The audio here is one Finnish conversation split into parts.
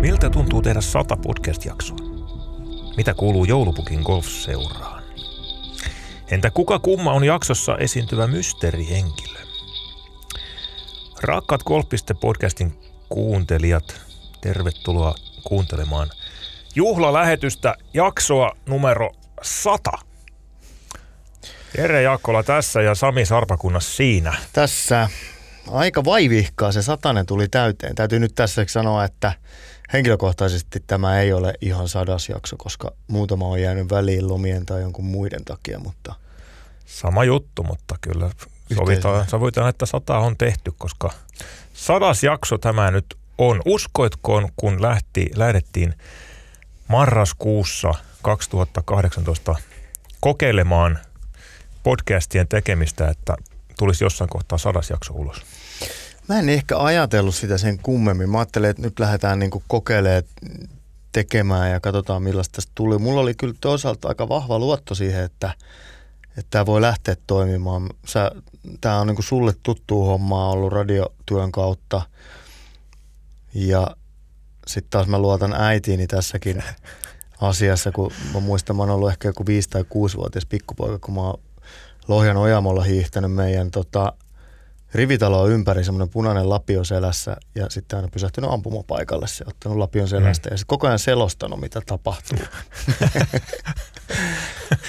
Miltä tuntuu tehdä sata podcast-jaksoa? Mitä kuuluu joulupukin golfseuraan? Entä kuka kumma on jaksossa esiintyvä mysteerihenkilö? Rakkaat Golf.podcastin kuuntelijat, tervetuloa kuuntelemaan juhlalähetystä jaksoa numero 100. Jere Jaakkola tässä ja Sami Sarpakunnas siinä. Tässä aika vaivihkaa se satanen tuli täyteen. Täytyy nyt tässä sanoa, että henkilökohtaisesti tämä ei ole ihan sadas jakso, koska muutama on jäänyt väliin lomien tai jonkun muiden takia, mutta... Sama juttu, mutta kyllä sovitaan, sovitaan, että sata on tehty, koska sadas jakso tämä nyt on. Uskoitkoon, kun lähti, lähdettiin marraskuussa 2018 kokeilemaan podcastien tekemistä, että tulisi jossain kohtaa sadas jakso ulos? Mä en ehkä ajatellut sitä sen kummemmin. Mä ajattelin, että nyt lähdetään niin kokeilemaan tekemään ja katsotaan millaista tästä tuli. Mulla oli kyllä toisaalta aika vahva luotto siihen, että, että tämä voi lähteä toimimaan. Tämä on niin sulle tuttu hommaa ollut radiotyön kautta. Ja sitten taas mä luotan äitiini tässäkin asiassa, kun mä muistan, mä oon ollut ehkä joku 5- tai 6-vuotias pikkupoika, kun mä oon Lohjan Ojamolla hiihtänyt meidän tota, rivitaloa ympäri semmoinen punainen lapio selässä ja sitten aina pysähtynyt ampumapaikalle se, ottanut lapion selästä mm. ja sitten koko ajan selostanut, mitä tapahtuu.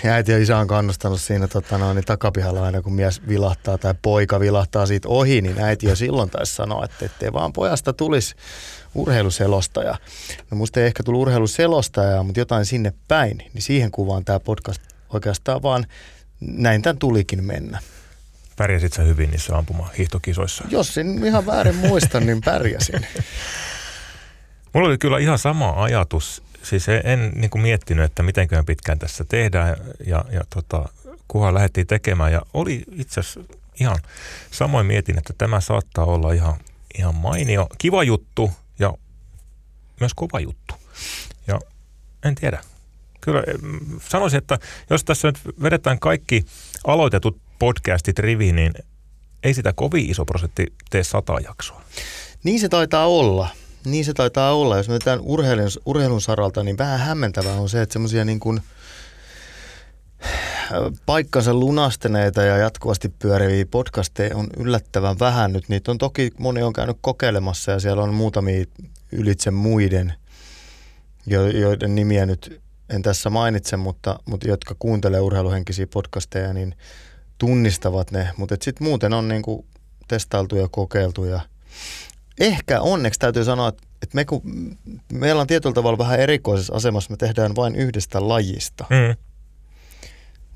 ja äiti ja isä on kannustanut siinä tota, no, niin takapihalla aina, kun mies vilahtaa tai poika vilahtaa siitä ohi, niin äiti jo silloin taisi sanoa, että ettei vaan pojasta tulisi urheiluselostaja. No musta ei ehkä tullut urheiluselostaja, mutta jotain sinne päin, niin siihen kuvaan tämä podcast oikeastaan vaan näin tämän tulikin mennä. Pärjäsit sä hyvin niissä ampuma-hiihtokisoissa? Jos en ihan väärin muista, niin pärjäsin. Mulla oli kyllä ihan sama ajatus. Siis en, en niin kuin miettinyt, että mitenkään pitkään tässä tehdään ja, ja tota, kunhan lähdettiin tekemään. Ja oli itse asiassa ihan samoin mietin, että tämä saattaa olla ihan, ihan mainio, kiva juttu ja myös kova juttu. Ja en tiedä. Kyllä sanoisin, että jos tässä nyt vedetään kaikki aloitetut podcastit riviin, niin ei sitä kovin iso prosentti tee sata jaksoa. Niin se taitaa olla. Niin se taitaa olla. Jos me tämän urheilun, urheilun saralta, niin vähän hämmentävää on se, että semmoisia niin kuin paikkansa lunastaneita ja jatkuvasti pyöriviä podcasteja on yllättävän vähän nyt. Niitä on toki, moni on käynyt kokeilemassa ja siellä on muutamia ylitse muiden, joiden nimiä nyt en tässä mainitse, mutta, mutta jotka kuuntelee urheiluhenkisiä podcasteja, niin – tunnistavat ne, mutta sitten muuten on niinku testailtu ja kokeiltu ja ehkä onneksi täytyy sanoa, että me kun, meillä on tietyllä tavalla vähän erikoisessa asemassa, me tehdään vain yhdestä lajista. Mm.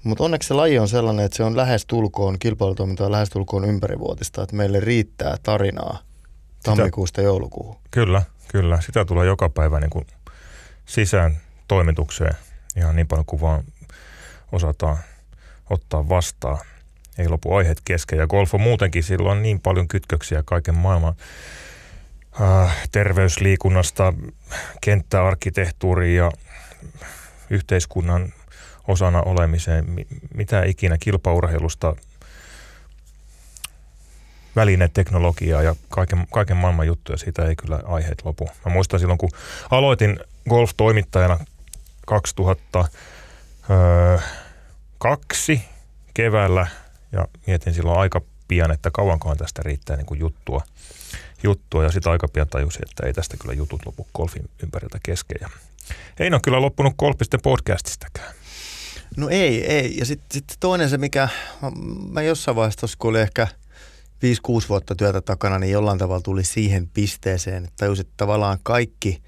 Mutta onneksi se laji on sellainen, että se on lähestulkoon, kilpailutoiminta on lähestulkoon ympärivuotista, että meille riittää tarinaa tammikuusta Sitä, joulukuuhun. Kyllä, kyllä. Sitä tulee joka päivä niin kuin sisään toimitukseen ihan niin paljon kuin vaan osataan ottaa vastaan ei lopu aiheet kesken. Ja golf on muutenkin, silloin niin paljon kytköksiä kaiken maailman äh, terveysliikunnasta, kenttäarkkitehtuuriin ja yhteiskunnan osana olemiseen, mitä ikinä kilpaurheilusta, välineteknologiaa ja kaiken, kaiken maailman juttuja, siitä ei kyllä aiheet lopu. Mä muistan silloin, kun aloitin golf-toimittajana 2002 keväällä ja mietin silloin aika pian, että kauankohan tästä riittää niin kuin juttua, juttua. Ja sitten aika pian tajusin, että ei tästä kyllä jutut lopu golfin ympäriltä kesken. Ja ei ole kyllä loppunut golfisten podcastistäkään. No ei, ei. Ja sitten sit toinen se, mikä mä jossain vaiheessa tuossa, kun oli ehkä 5-6 vuotta työtä takana, niin jollain tavalla tuli siihen pisteeseen, että tajusin, että tavallaan kaikki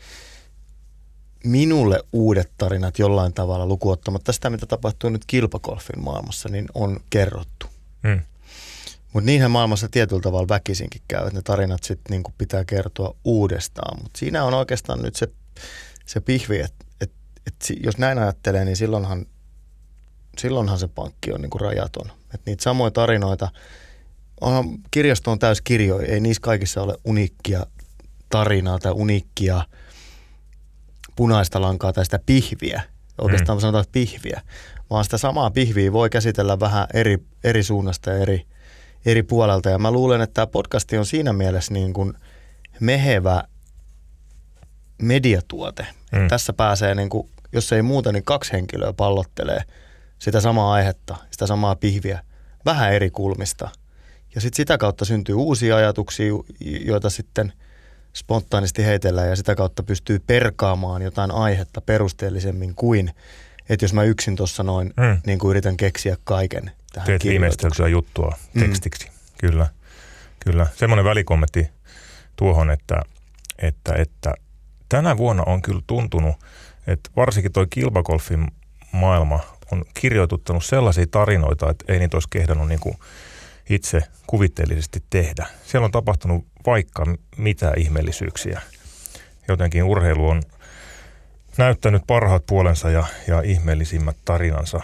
minulle uudet tarinat jollain tavalla lukuottamatta sitä, mitä tapahtuu nyt kilpakolfin maailmassa, niin on kerrottu. Mm. Mutta niinhän maailmassa tietyllä tavalla väkisinkin käy, että ne tarinat sitten niinku pitää kertoa uudestaan. Mutta siinä on oikeastaan nyt se, se pihvi, että et, et jos näin ajattelee, niin silloinhan, silloinhan se pankki on niinku rajaton. Et niitä samoja tarinoita, onhan, kirjasto on täys kirjoja, ei niissä kaikissa ole uniikkia tarinaa tai uniikkia punaista lankaa tai sitä pihviä. Oikeastaan mm. sanotaan pihviä vaan sitä samaa pihviä voi käsitellä vähän eri, eri suunnasta ja eri, eri puolelta. Ja mä luulen, että tämä podcasti on siinä mielessä niin kuin mehevä mediatuote. Mm. Tässä pääsee, niin kuin, jos ei muuta, niin kaksi henkilöä pallottelee sitä samaa aihetta, sitä samaa pihviä, vähän eri kulmista. Ja sitten sitä kautta syntyy uusia ajatuksia, joita sitten spontaanisti heitellään ja sitä kautta pystyy perkaamaan jotain aihetta perusteellisemmin kuin, että jos mä yksin tuossa noin mm. niin kuin yritän keksiä kaiken tähän Teet viimeisteltyä juttua mm. tekstiksi, mm. kyllä. Kyllä, semmoinen välikommentti tuohon, että, että, että tänä vuonna on kyllä tuntunut, että varsinkin toi kilpakolfin maailma on kirjoituttanut sellaisia tarinoita, että ei niitä olisi kehdannut niin kuin itse kuvitteellisesti tehdä. Siellä on tapahtunut vaikka mitä ihmeellisyyksiä. Jotenkin urheilu on näyttänyt parhaat puolensa ja, ja ihmeellisimmät tarinansa.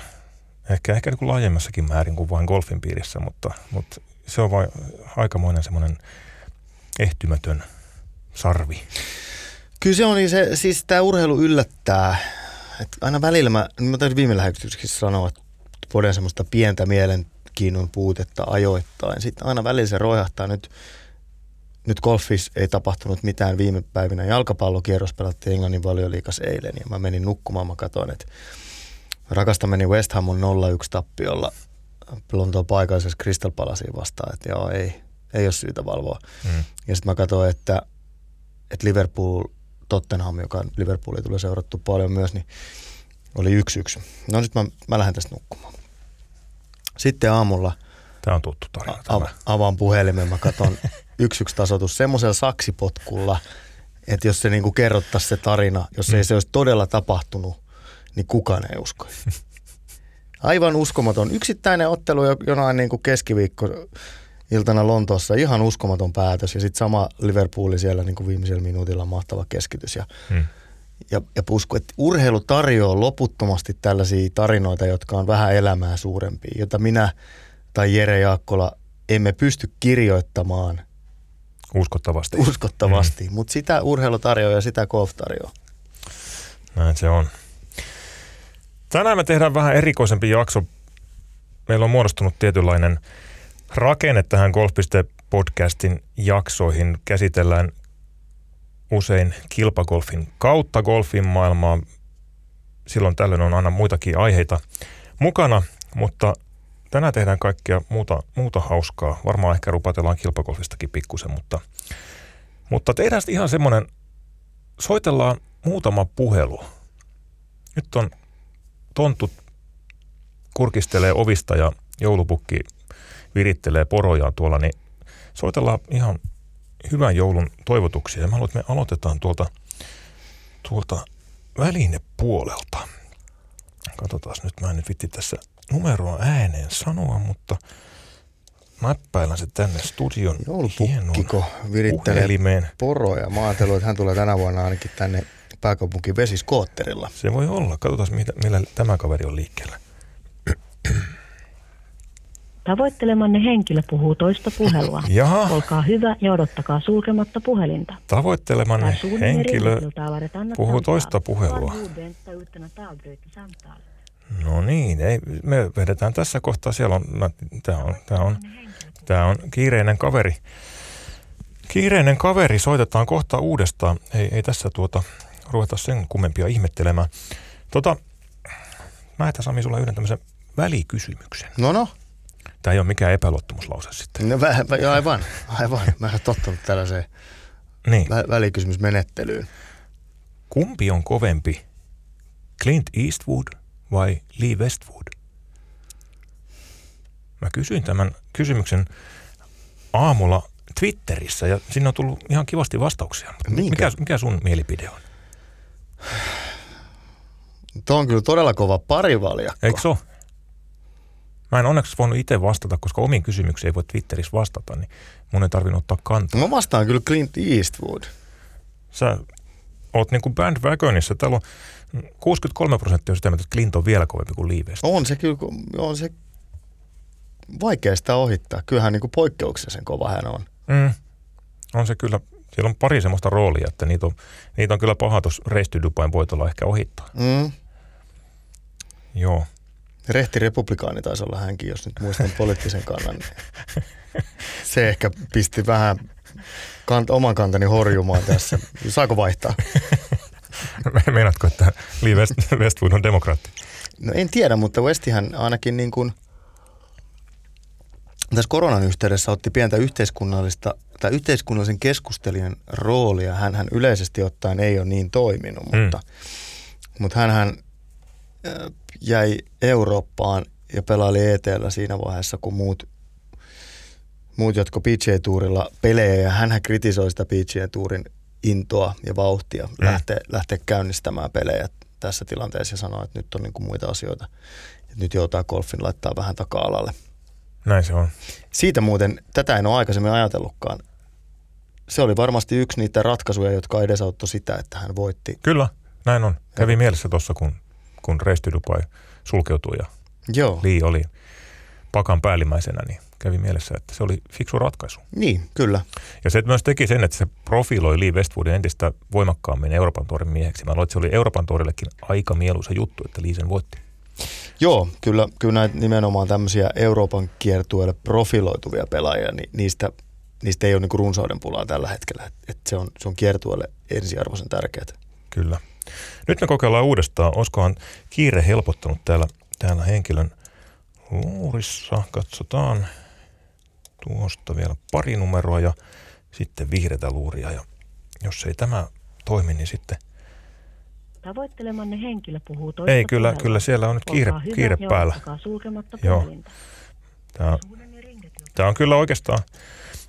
Ehkä, ehkä niin kuin laajemmassakin määrin kuin vain golfin piirissä, mutta, mutta se on vain aikamoinen semmoinen ehtymätön sarvi. Kyllä se on, niin se, siis tämä urheilu yllättää. Et aina välillä mä, mä täytyy viime lähetyksessä sanoa, että poden semmoista pientä mielenkiinnon puutetta ajoittain. Sitten aina välillä se roihahtaa nyt. Nyt golfissa ei tapahtunut mitään viime päivinä. Jalkapallokierros pelattiin Englannin valioliikas eilen ja mä menin nukkumaan. Mä katsoin, että rakastamani West Ham on 0-1 tappiolla Lontoon paikallisessa Crystal Palaceen vastaan, että joo, ei, ei ole syytä valvoa. Mm. Ja sitten mä katsoin, että, että Liverpool, Tottenham, joka Liverpoolia tulee seurattu paljon myös, niin oli yksi yksi. No nyt mä, mä lähden tästä nukkumaan. Sitten aamulla Tämä on tuttu tarina. A- avaan puhelimen, mä katson yksi yksi tasoitus semmoisella saksipotkulla, että jos se niinku kerrottaisi se tarina, jos mm. ei se olisi todella tapahtunut, niin kukaan ei uskoisi. Aivan uskomaton. Yksittäinen ottelu jonain niin kuin keskiviikko iltana Lontoossa, ihan uskomaton päätös. Ja sitten sama Liverpooli siellä niin kuin viimeisellä minuutilla mahtava keskitys. Ja, hmm. ja, ja usko, että urheilu tarjoaa loputtomasti tällaisia tarinoita, jotka on vähän elämää suurempia, jota minä tai Jere Jaakkola emme pysty kirjoittamaan uskottavasti, uskottavasti. Hmm. mutta sitä urheilu tarjoaa ja sitä golf tarjoaa. Näin se on. Tänään me tehdään vähän erikoisempi jakso. Meillä on muodostunut tietynlainen rakenne tähän Golf.podcastin jaksoihin. Käsitellään usein kilpagolfin kautta golfin maailmaa. Silloin tällöin on aina muitakin aiheita mukana, mutta tänään tehdään kaikkea muuta, muuta hauskaa. Varmaan ehkä rupatellaan kilpagolfistakin pikkusen, mutta, mutta tehdään ihan semmoinen, soitellaan muutama puhelu. Nyt on tontut kurkistelee ovista ja joulupukki virittelee porojaan tuolla, niin soitellaan ihan hyvän joulun toivotuksia. Ja mä haluan, että me aloitetaan tuolta, tuolta välinepuolelta. Katsotaan nyt, mä en nyt vitti tässä numeroa ääneen sanoa, mutta näppäilän se tänne studion Joulupukkiko virittelee puhelimeen. poroja. Mä ajattelin, että hän tulee tänä vuonna ainakin tänne pääkaupunki vesiskootterilla. Se voi olla. Katsotaan, millä tämä kaveri on liikkeellä. Tavoittelemanne henkilö puhuu toista puhelua. Jaha. Olkaa hyvä ja odottakaa sulkematta puhelinta. Tavoittelemanne henkilö puhuu toista puhelua. No niin, ei, me vedetään tässä kohtaa. Siellä on, tämä on, tämä on, tämä on kiireinen kaveri. Kiireinen kaveri, soitetaan kohta uudestaan. Ei, ei tässä tuota ruveta sen kummempia ihmettelemään. Tota, mä etän Sami sulle yhden tämmöisen välikysymyksen. No no. Tämä ei ole mikään epäluottamuslause sitten. No vähän, aivan, aivan. Mä olen tottunut tällaiseen niin. vä- välikysymysmenettelyyn. Kumpi on kovempi, Clint Eastwood vai Lee Westwood? Mä kysyin tämän kysymyksen aamulla Twitterissä ja sinne on tullut ihan kivasti vastauksia. Mikä, mikä sun mielipide on? Tuo on kyllä todella kova parivaljakko. Eikö se Mä en onneksi voinut itse vastata, koska omiin kysymyksiin ei voi Twitterissä vastata, niin mun ei tarvinnut ottaa kantaa. Mä vastaan kyllä Clint Eastwood. Sä oot niin kuin bandwagonissa. Täällä on 63 prosenttia sitä että Clint on vielä kovempi kuin Lee On se kyllä, on se vaikea sitä ohittaa. Kyllähän niin kuin poikkeuksellisen kova hän on. Mm. On se kyllä siellä on pari semmoista roolia, että niitä on, niitä on kyllä paha tuossa Reisty Dubain voitolla ehkä ohittaa. Mm. Joo. Rehti republikaani taisi olla hänkin, jos nyt muistan poliittisen kannan. Se ehkä pisti vähän kant, oman kantani horjumaan tässä. Saako vaihtaa? Meinaatko, että Lee West, Westwood on demokraatti? No en tiedä, mutta Westihän ainakin niin kuin tässä koronan yhteydessä otti pientä yhteiskunnallista tai yhteiskunnallisen keskustelijan roolia. Hän, hän yleisesti ottaen ei ole niin toiminut, mm. mutta, mutta hän jäi Eurooppaan ja pelaili ETllä siinä vaiheessa, kun muut, muut jotka PGA-tuurilla pelejä ja hän kritisoi sitä PGA-tuurin intoa ja vauhtia mm. lähteä, lähteä käynnistämään pelejä tässä tilanteessa ja sanoi, että nyt on niin kuin muita asioita. Että nyt joutaa golfin laittaa vähän taka-alalle. Näin se on. Siitä muuten, tätä en ole aikaisemmin ajatellutkaan. Se oli varmasti yksi niitä ratkaisuja, jotka edesauttoi sitä, että hän voitti. Kyllä, näin on. Kävi ja. mielessä tuossa, kun, kun Reisti Dubai sulkeutui ja Joo. Lee oli pakan päällimmäisenä, niin kävi mielessä, että se oli fiksu ratkaisu. Niin, kyllä. Ja se myös teki sen, että se profiloi Lee Westwoodin entistä voimakkaammin Euroopan torin mieheksi. Mä luulen, että se oli Euroopan torillekin aika mieluisa juttu, että Lee sen voitti. Joo, kyllä, kyllä näitä nimenomaan tämmöisiä Euroopan kiertueelle profiloituvia pelaajia, niin niistä, niistä ei ole niin runsauden pulaa tällä hetkellä. Et se on, se on kiertueelle ensiarvoisen tärkeää. Kyllä. Nyt me kokeillaan uudestaan. Olisikohan kiire helpottanut täällä, täällä henkilön luurissa? Katsotaan tuosta vielä pari numeroa ja sitten vihreätä luuria. Ja jos ei tämä toimi, niin sitten – Tavoittelemanne henkilö puhuu toista Ei, kyllä, kyllä siellä on nyt kiire, hyvä, kiire päällä. Joo. Tämä, tämä on kyllä oikeastaan,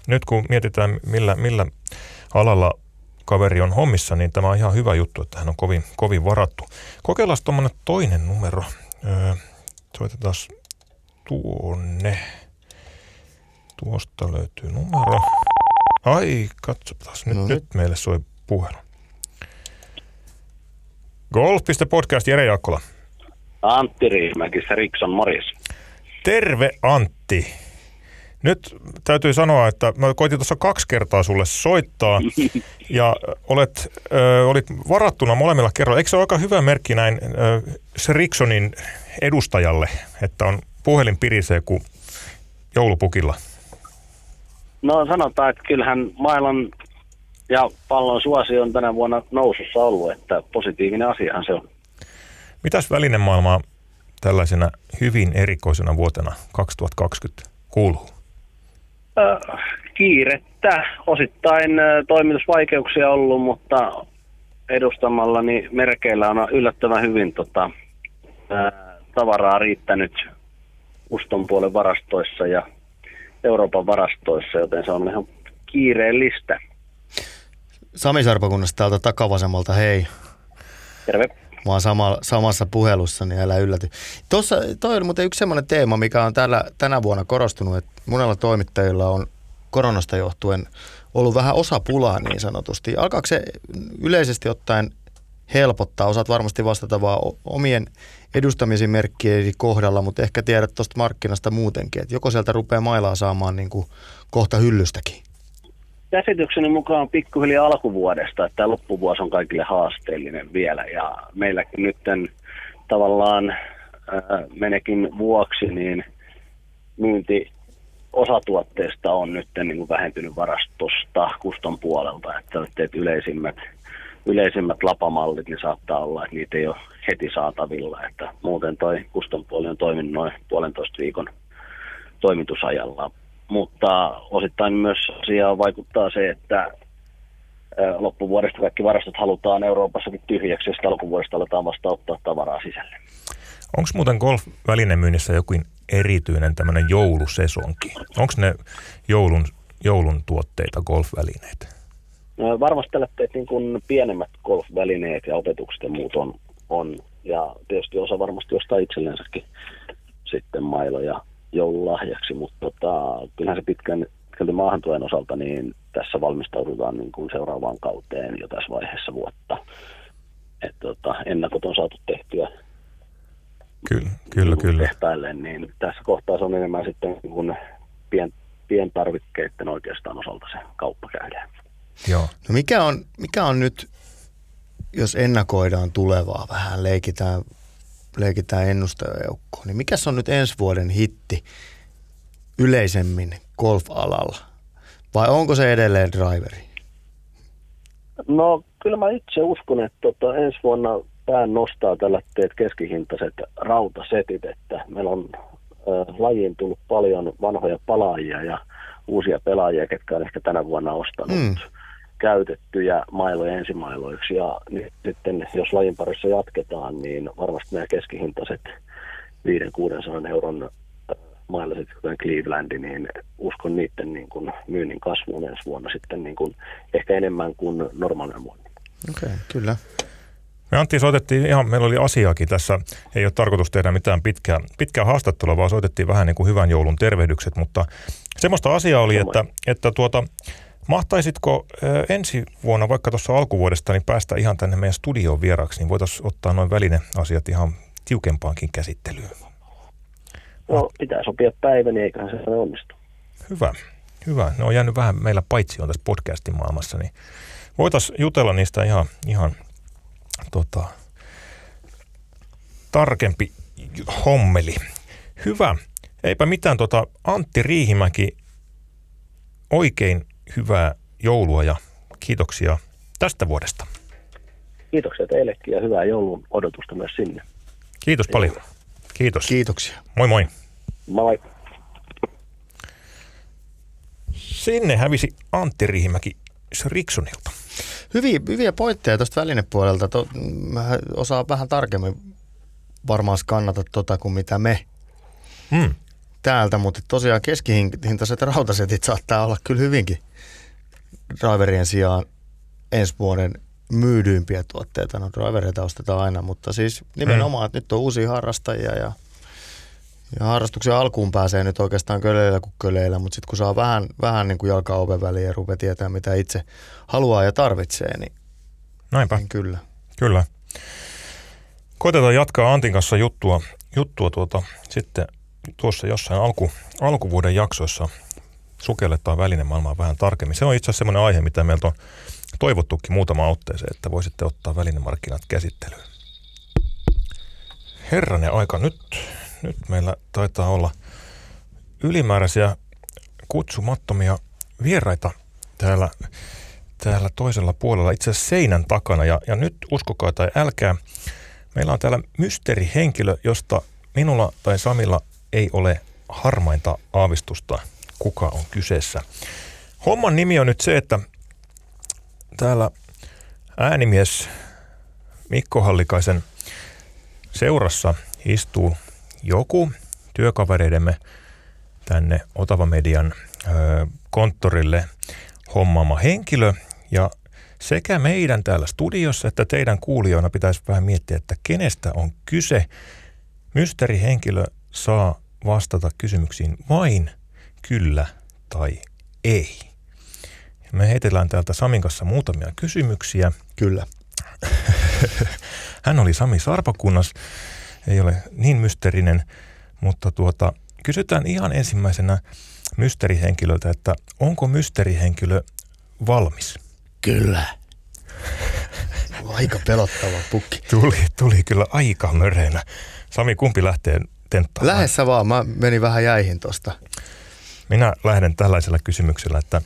nyt kun mietitään millä, millä alalla kaveri on hommissa, niin tämä on ihan hyvä juttu, että hän on kovin, kovin varattu. Kokeillaan tuommoinen toinen numero. Öö, soitetaan tuonne. Tuosta löytyy numero. Ai, katsotaan. Nyt, no. nyt meille soi puhelu. Golf.podcast Jere Jaakkola. Antti Riihimäkissä, Rikson Morris. Terve Antti. Nyt täytyy sanoa, että mä koitin tuossa kaksi kertaa sulle soittaa ja olet, ö, olit varattuna molemmilla kerroilla. Eikö se ole aika hyvä merkki näin ö, se Riksonin edustajalle, että on puhelin pirisee kuin joulupukilla? No sanotaan, että kyllähän maailman ja pallon suosio on tänä vuonna nousussa ollut, että positiivinen asiahan se on. Mitäs välinemaailmaa tällaisena hyvin erikoisena vuotena 2020 kuuluu? Äh, kiirettä, osittain äh, toimitusvaikeuksia ollut, mutta edustamallani merkeillä on yllättävän hyvin tota, äh, tavaraa riittänyt Uston puolen varastoissa ja Euroopan varastoissa, joten se on ihan kiireellistä. Sami Sarpakunnasta täältä takavasemmalta, hei. Terve. Mä oon sama, samassa puhelussa, niin älä ylläty. Tuossa, toi oli muuten yksi semmoinen teema, mikä on täällä, tänä vuonna korostunut, että monella toimittajilla on koronasta johtuen ollut vähän osapulaa niin sanotusti. Alkaako se yleisesti ottaen helpottaa? Osaat varmasti vastata vaan omien edustamisen merkkien kohdalla, mutta ehkä tiedät tuosta markkinasta muutenkin, että joko sieltä rupeaa mailaa saamaan niin kuin kohta hyllystäkin. Käsitykseni mukaan pikkuhiljaa alkuvuodesta, että tämä loppuvuosi on kaikille haasteellinen vielä. Ja meilläkin nyt tavallaan menekin vuoksi, niin myynti osatuotteista on nyt niin kuin vähentynyt varastosta kuston puolelta, että teet yleisimmät, yleisimmät lapamallit, niin saattaa olla, että niitä ei ole heti saatavilla, että muuten toi kuston puoli on toiminut noin puolentoista viikon toimitusajalla mutta osittain myös asiaan vaikuttaa se, että loppuvuodesta kaikki varastot halutaan Euroopassakin tyhjäksi ja alkuvuodesta aletaan vasta ottaa tavaraa sisälle. Onko muuten golf-välinemyynnissä jokin erityinen tämmöinen joulusesonki? Onko ne joulun, joulun tuotteita, golf-välineitä? No, varmasti että niin kuin pienemmät golf-välineet ja opetukset ja muut on, on. Ja tietysti osa varmasti ostaa itselleensäkin sitten mailoja joululahjaksi, mutta tota, kyllähän se pitkän, pitkälti maahantuen osalta niin tässä valmistaudutaan niin kuin seuraavaan kauteen jo tässä vaiheessa vuotta. Et tota, ennakot on saatu tehtyä Kyllä, kyllä, niin kyllä. Tehtaille, niin tässä kohtaa se on enemmän sitten niin kuin pien, pientarvikkeiden oikeastaan osalta se kauppa käydään. Joo. No mikä on, mikä on nyt, jos ennakoidaan tulevaa vähän, leikitään leikitään ennustajajoukkoon, niin mikä on nyt ensi vuoden hitti yleisemmin golf-alalla? Vai onko se edelleen driveri? No kyllä mä itse uskon, että tota, ensi vuonna pään nostaa tällä teet keskihintaiset rautasetit, että meillä on äh, lajiin tullut paljon vanhoja palaajia ja uusia pelaajia, ketkä on ehkä tänä vuonna ostanut mm. Käytettyjä mailoja ensimailoiksi. Ja nyt sitten, jos lajin parissa jatketaan, niin varmasti nämä keskihintaiset 500-600 euron mailaiset, kuten Clevelandi, niin uskon niiden niin kuin myynnin kasvuun ensi vuonna sitten niin kuin ehkä enemmän kuin normaalina vuonna. Okei, okay, kyllä. Me Antti soitettiin ihan, meillä oli asiakin tässä, ei ole tarkoitus tehdä mitään pitkää, pitkää haastattelua, vaan soitettiin vähän niin kuin hyvän joulun tervehdykset, mutta semmoista asiaa oli, että, että tuota, mahtaisitko ensi vuonna, vaikka tuossa alkuvuodesta, niin päästä ihan tänne meidän studioon vieraksi, niin voitaisiin ottaa noin välineasiat ihan tiukempaankin käsittelyyn. No, pitää sopia päivä, niin eiköhän se onnistu. Hyvä, hyvä. Ne on jäänyt vähän meillä paitsi on tässä podcastin maailmassa, niin voitaisiin jutella niistä ihan, ihan tota, tarkempi hommeli. Hyvä. Eipä mitään, tota, Antti Riihimäki, oikein hyvää joulua ja kiitoksia tästä vuodesta. Kiitoksia teillekin ja hyvää joulun odotusta myös sinne. Kiitos paljon. Kiitos. Kiitoksia. Moi moi. Moi. Sinne hävisi Antti Riihimäki Riksonilta. Hyviä, hyviä pointteja tuosta välinepuolelta. To, mä osaan vähän tarkemmin varmaan skannata tota kuin mitä me hmm. täältä, mutta tosiaan keskihintaiset rautasetit saattaa olla kyllä hyvinkin driverien sijaan ensi vuoden myydyimpiä tuotteita. No drivereita ostetaan aina, mutta siis nimenomaan, että nyt on uusia harrastajia ja, ja harrastuksen alkuun pääsee nyt oikeastaan köleillä kuin köleillä, mutta sitten kun saa vähän, vähän niin kuin jalkaa oven väliin ja rupeaa tietää, mitä itse haluaa ja tarvitsee, niin, Näinpä. niin kyllä. Kyllä. Koitetaan jatkaa Antin kanssa juttua, juttua tuota, sitten tuossa jossain alku, alkuvuoden jaksoissa sukelletaan välinemaailmaa vähän tarkemmin. Se on itse asiassa semmoinen aihe, mitä meiltä on toivottukin muutama otteeseen, että voisitte ottaa välinemarkkinat käsittelyyn. Herranen aika, nyt, nyt meillä taitaa olla ylimääräisiä kutsumattomia vieraita täällä, täällä toisella puolella, itse asiassa seinän takana. Ja, ja nyt uskokaa tai älkää, meillä on täällä mysteerihenkilö, josta minulla tai Samilla ei ole harmainta aavistusta, kuka on kyseessä. Homman nimi on nyt se, että täällä äänimies Mikko Hallikaisen seurassa istuu joku työkavereidemme tänne Otava Median konttorille hommaama henkilö ja sekä meidän täällä studiossa että teidän kuulijoina pitäisi vähän miettiä, että kenestä on kyse. Mysteerihenkilö saa vastata kysymyksiin vain kyllä tai ei. Me heitellään täältä Samin kanssa muutamia kysymyksiä. Kyllä. Hän oli Sami Sarpakunnas, ei ole niin mysteerinen, mutta tuota, kysytään ihan ensimmäisenä mysteerihenkilöltä, että onko mysteerihenkilö valmis? Kyllä. Aika pelottava pukki. Tuli, tuli kyllä aika möreenä. Sami, kumpi lähtee tenttaamaan? Lähdessä vaan, mä menin vähän jäihin tosta. Minä lähden tällaisella kysymyksellä, että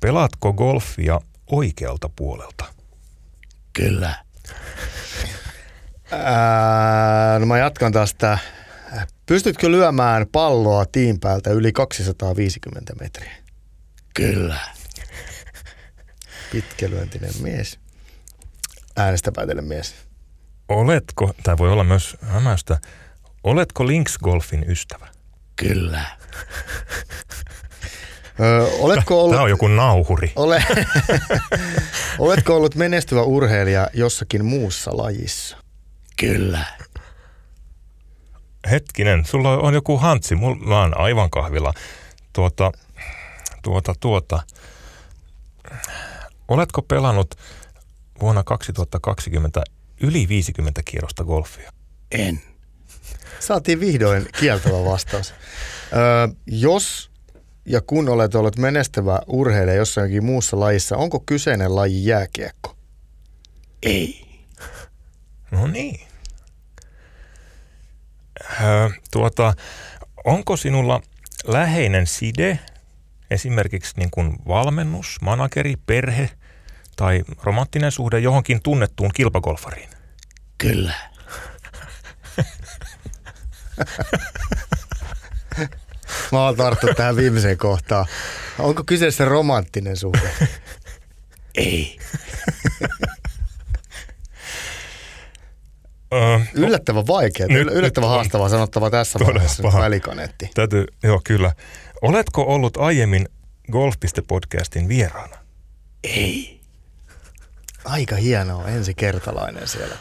Pelaatko golfia oikealta puolelta? Kyllä. Ää, no mä jatkan tästä. Pystytkö lyömään palloa tiin päältä yli 250 metriä? Kyllä. Pitkälyöntinen mies. Äänestä päätellen mies. Oletko, tämä voi olla myös hämästä, oletko Links Golfin ystävä? Kyllä. Ö, oletko ollut, Tämä on joku nauhuri. Ole, oletko ollut menestyvä urheilija jossakin muussa lajissa? Kyllä. Hetkinen, sulla on joku hantsi. Mulla on aivan kahvilla. Tuota, tuota, tuota. Oletko pelannut vuonna 2020 yli 50 kierrosta golfia? En. Saatiin vihdoin kieltävä vastaus. Ö, jos ja kun olet ollut menestävä urheilija jossakin muussa lajissa, onko kyseinen laji jääkiekko? Ei. No niin. Öö, tuota, onko sinulla läheinen side, esimerkiksi niin kuin valmennus, manageri, perhe tai romanttinen suhde johonkin tunnettuun kilpagolfariin? Kyllä. Mä oon tarttunut tähän viimeiseen kohtaan. Onko kyseessä romanttinen suhde? Ei. Yllättävän vaikea, nyt, yllättävän nyt haastavaa sanottava tässä vaiheessa välikaneetti. Täytyy, joo kyllä. Oletko ollut aiemmin Golf.podcastin vieraana? Ei. Aika hienoa, ensikertalainen siellä.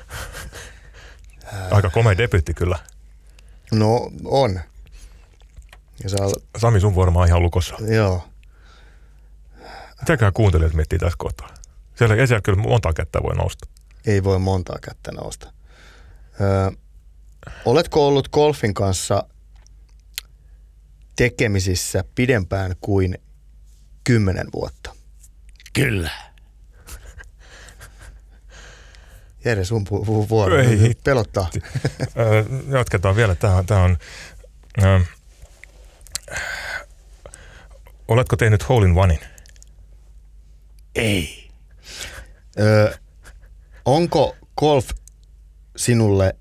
Aika komea debyytti kyllä. No on. Ja saa... Sami, sun varmaan ihan lukossa. Joo. Mitäkään kuuntelijat miettii tässä kohtaa? Siellä ei siellä kyllä monta kättä voi nousta. Ei voi montaa kättä nousta. Öö, oletko ollut golfin kanssa tekemisissä pidempään kuin kymmenen vuotta? Kyllä. Jere, sun pu- vuoro. Ei. Pelottaa. Jatketaan vielä. Tämä, tämä on... Oletko tehnyt hole in onein? Ei. Ö, onko golf sinulle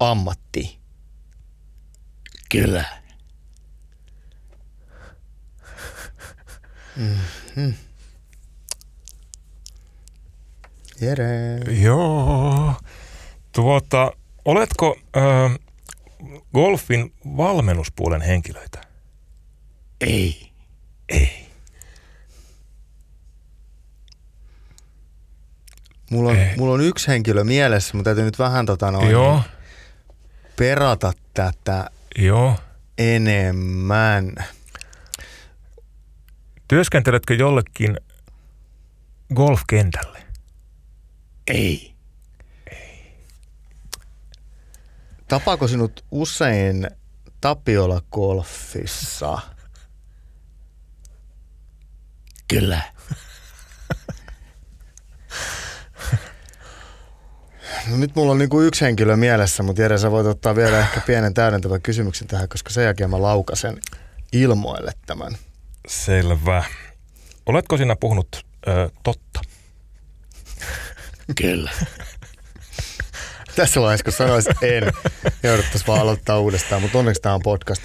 ammatti? Kyllä. Mm-hmm. Jere. Joo. Tuota, oletko ö, golfin valmennuspuolen henkilöitä? Ei. Ei. Mulla on, mulla on yksi henkilö mielessä, mutta täytyy nyt vähän tota noin, Joo. perata tätä Joo. enemmän. Työskenteletkö jollekin golfkentälle? Ei. Ei. Tapaako sinut usein Tapiola golfissa? Kyllä. No nyt mulla on niinku yksi henkilö mielessä, mutta Jere, sä voit ottaa vielä ehkä pienen täydentävän kysymyksen tähän, koska sen jälkeen mä laukasen ilmoille tämän. Selvä. Oletko sinä puhunut ö, totta? Kyllä. Tässä vaiheessa, kun sanois en, jouduttaisiin vaan aloittaa uudestaan, mutta onneksi tämä on podcast.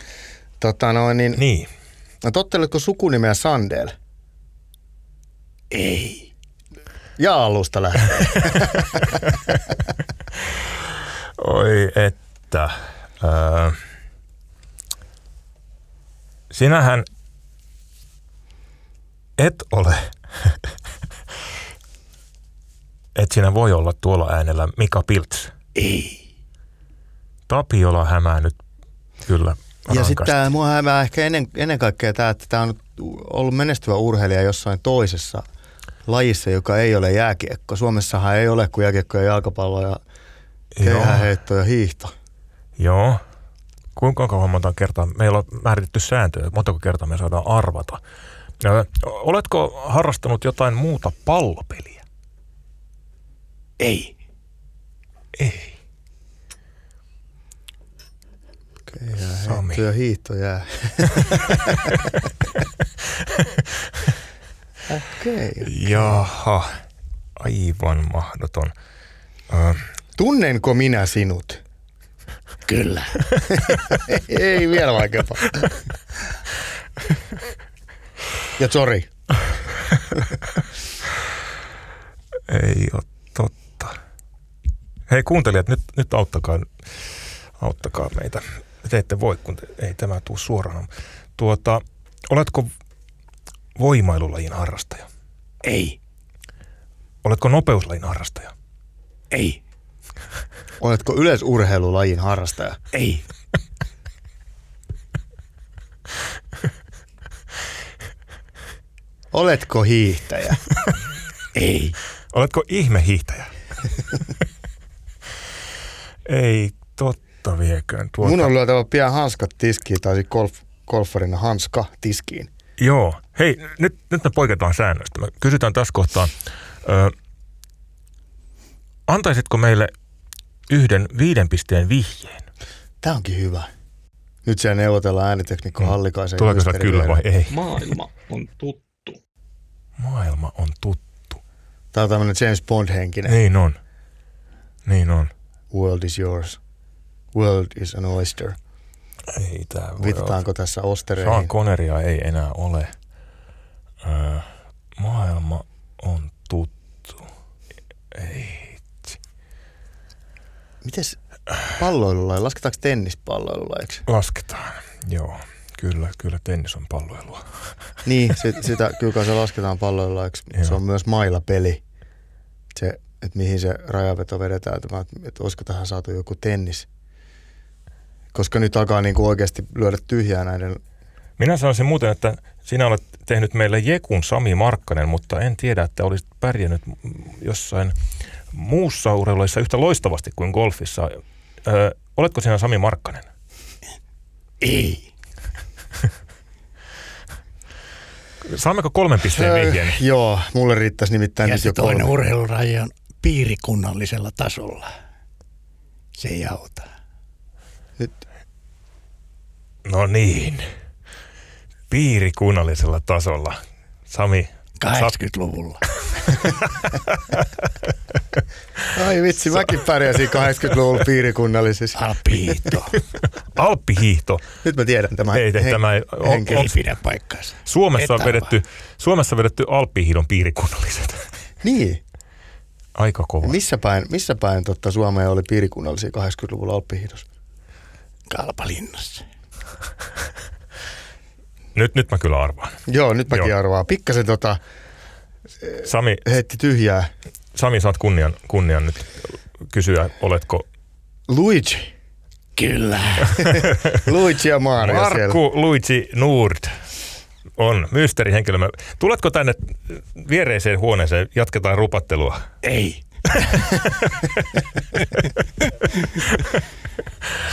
Tota noin, niin, niin. No totteletko sukunimeä Sandel? Ei. Ja alusta lähtee. Oi että. Öö, sinähän et ole, et sinä voi olla tuolla äänellä Mika Pilts. Ei. Tapiola hämää nyt kyllä Ja sitten tämä mua hämää ehkä ennen, ennen kaikkea tämä, että tämä on ollut menestyvä urheilija jossain toisessa lajissa, joka ei ole jääkiekko. Suomessahan ei ole kuin jääkiekko ja jalkapallo ja keihäheitto ja hiihto. Joo. Kuinka kauan monta kertaa? Meillä on määritetty sääntöjä, montako kertaa me saadaan arvata. Oletko harrastanut jotain muuta pallopeliä? Ei. Ei. Keihäheitto ja hiihto jää. Okei. Okay. Jaha, aivan mahdoton. Äh. Tunnenko minä sinut? Kyllä. Ei vielä vaikeampaa. Ja sori. Ei ole totta. Hei kuuntelijat, nyt, nyt auttakaa, auttakaa meitä. Te ette voi, kun te, ei tämä tule suoraan. Tuota, oletko voimailulajin harrastaja? Ei. Oletko nopeuslajin harrastaja? Ei. Oletko yleisurheilulajin harrastaja? Ei. Oletko hiihtäjä? Ei. Oletko ihmehiihtäjä? Ei totta viekään. Tuota... Mun on lyötävä pian hanskat tiskiin, tai golf, golfarina hanska tiskiin. Joo. Hei, nyt, nyt me poiketaan säännöstä. Me kysytään tässä kohtaa, ö, antaisitko meille yhden viiden pisteen vihjeen? Tämä onkin hyvä. Nyt siellä neuvotellaan ääniteknikko mm. Hallikaisen. Tuleeko se kyllä vai ei? Maailma on tuttu. Maailma on tuttu. Tämä on tämmöinen James Bond-henkinen. Niin on. Niin on. World is yours. World is an oyster. Ei tää voi Viitataanko olla. tässä ostereihin? Sean Conneria ei enää ole. Öö, maailma on tuttu. Ei. Mites palloilulaji? Lasketaanko tennispalloilulajiksi? Lasketaan, joo. Kyllä, kyllä tennis on palloilua. Niin, sit, sitä kyllä se lasketaan palloilulajiksi. Se on myös mailapeli. Se, että mihin se rajaveto vedetään. Että, että olisiko tähän saatu joku tennis. Koska nyt alkaa niin kuin oikeasti lyödä tyhjää näiden minä sanoisin muuten, että sinä olet tehnyt meille Jekun Sami Markkanen, mutta en tiedä, että olisit pärjännyt jossain muussa urheiluissa yhtä loistavasti kuin golfissa. Öö, oletko sinä Sami Markkanen? Ei. Saammeko kolmen pisteen öö, vihjeen? Joo, mulle riittäisi nimittäin ja nyt jo toinen urheiluraja on piirikunnallisella tasolla. Se ei auta. No niin. Piirikunnallisella tasolla. Sami. 80-luvulla. Ai vitsi, mäkin pärjäsin 80-luvulla piirikunnallisessa. Alppihiihto. Alppihiihto. Nyt mä tiedän tämä. Ei, hen- tämä ei, on, ei pidä paikkaansa. Suomessa on vedetty, Suomessa on vedetty alppihiidon piirikunnalliset. Niin. Aika kova. Missä päin, missä päin totta Suomea oli piirikunnallisia 80-luvulla alppihiidossa? Kalpalinnassa. nyt, nyt mä kyllä arvaan. Joo, nyt mäkin Joo. arvaan. Pikkasen tota, Sami, heitti tyhjää. Sami, saat kunnian, kunnian nyt kysyä, oletko... Luigi. Kyllä. Luigi ja Mario Markku siellä. Luigi Nord on mysteerihenkilö. Tuletko tänne viereiseen huoneeseen? Jatketaan rupattelua. Ei.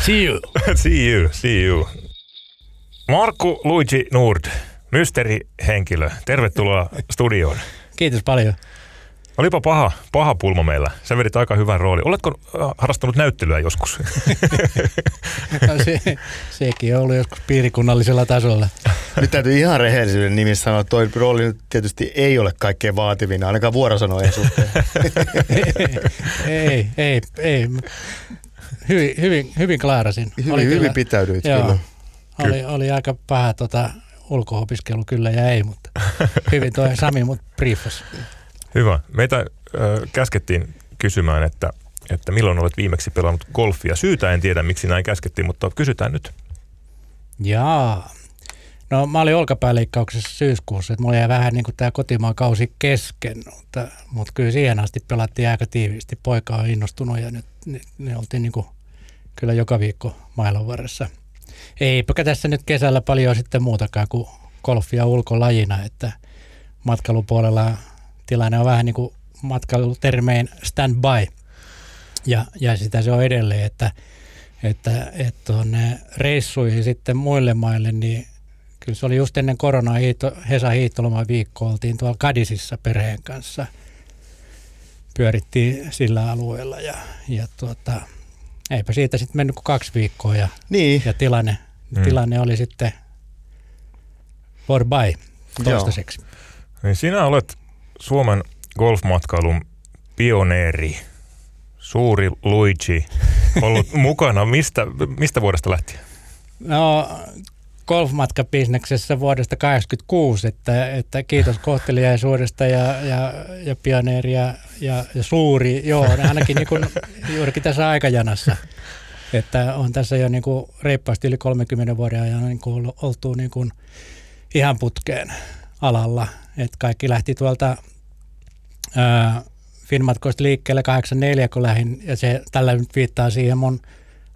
see you. see you, see you. Markku Luigi Nord, mysteerihenkilö. Tervetuloa studioon. Kiitos paljon. Olipa paha, paha pulma meillä. Sä vedit aika hyvän rooli. Oletko äh, harrastanut näyttelyä joskus? no se, sekin on ollut joskus piirikunnallisella tasolla. Nyt täytyy ihan rehellisyyden nimissä sanoa, että toi rooli nyt tietysti ei ole kaikkein vaativin, ainakaan vuorosanojen suhteen. ei, ei, ei. Hyvin, hyvin, hyvin klaarasin. Hyvin, oli hyvin kyllä, pitäydyit joo, kyllä. Oli, oli aika paha tota, ulko-opiskelu kyllä ja ei, mutta hyvin toi Sami mut briefasi. Hyvä. Meitä äh, käskettiin kysymään, että, että milloin olet viimeksi pelannut golfia. Syytä en tiedä, miksi näin käskettiin, mutta kysytään nyt. Jaa. No mä olin olkapääleikkauksessa syyskuussa, että mulla jäi vähän niin kuin tämä kotimaan kausi kesken, mutta, mutta kyllä siihen asti pelattiin aika tiiviisti. Poika on innostunut ja nyt ne, ne oltiin niin kuin kyllä joka viikko mailan varressa. Eipä tässä nyt kesällä paljon sitten muutakaan kuin golfia ulkolajina, että matkailupuolella tilanne on vähän niin kuin matkailutermein standby. Ja, ja sitä se on edelleen, että, että, että tuonne reissuihin sitten muille maille, niin kyllä se oli just ennen koronaa hiito, Hesa hiihtoloma viikko, oltiin tuolla Kadisissa perheen kanssa. Pyörittiin sillä alueella ja, ja tuota, eipä siitä sitten mennyt kuin kaksi viikkoa ja, niin. ja tilanne, mm. tilanne oli sitten for by toistaiseksi. Joo. Niin sinä olet Suomen golfmatkailun pioneeri, suuri Luigi, ollut mukana. Mistä, mistä vuodesta lähtien? No golfmatkabisneksessä vuodesta 1986, että, että kiitos kohteliaisuudesta ja, ja, ja pioneeria ja, ja suuri, joo, ainakin niin kuin, juurikin tässä aikajanassa. Että on tässä jo niin kuin reippaasti yli 30 vuoden ajan niin kuin oltu niin kuin ihan putkeen alalla. Että kaikki lähti tuolta Finmatkoista liikkeelle 84, kun lähdin, ja se tällä nyt viittaa siihen mun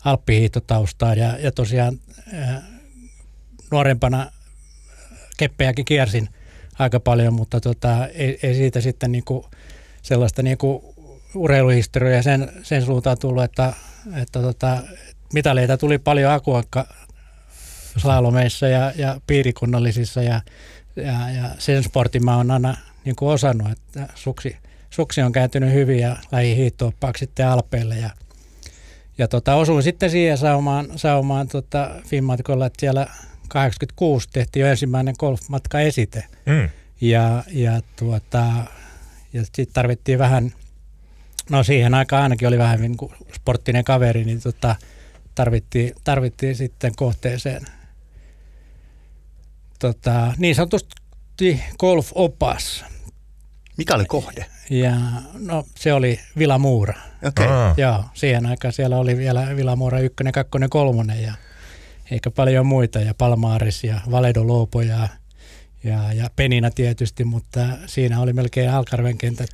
alppihiihtotaustaan, ja, ja tosiaan ää, nuorempana keppejäkin kiersin aika paljon, mutta tota, ei, ei siitä sitten niinku sellaista niinku urheiluhistoriaa sen, sen suuntaan tullut, että, että tota, mitaleita tuli paljon akuakka slalomeissa ja, ja piirikunnallisissa ja, ja, ja sen sportin mä oon aina niin kuin osannut, että suksi, suksi on kääntynyt hyvin ja lähi hiihtooppaaksi sitten Alpeille ja, ja tota, osuin sitten siihen saumaan, saumaan tota, Finmatkolla, että siellä 86 tehtiin jo ensimmäinen golfmatka esite. Mm. Ja, ja, tuota, ja sitten tarvittiin vähän, no siihen aikaan ainakin oli vähän niin kuin sporttinen kaveri, niin tota, tarvittiin, tarvittiin sitten kohteeseen tota, niin sanotusti golf-opas. Mikä oli kohde? Ja, no se oli Vilamuura. Okei. Okay. Joo, siihen aikaan siellä oli vielä Vilamuura 1, 2, 3 ja eikä paljon muita ja Palmaaris ja Valedo Loopo ja, ja, ja Penina tietysti, mutta siinä oli melkein Alkarven kentät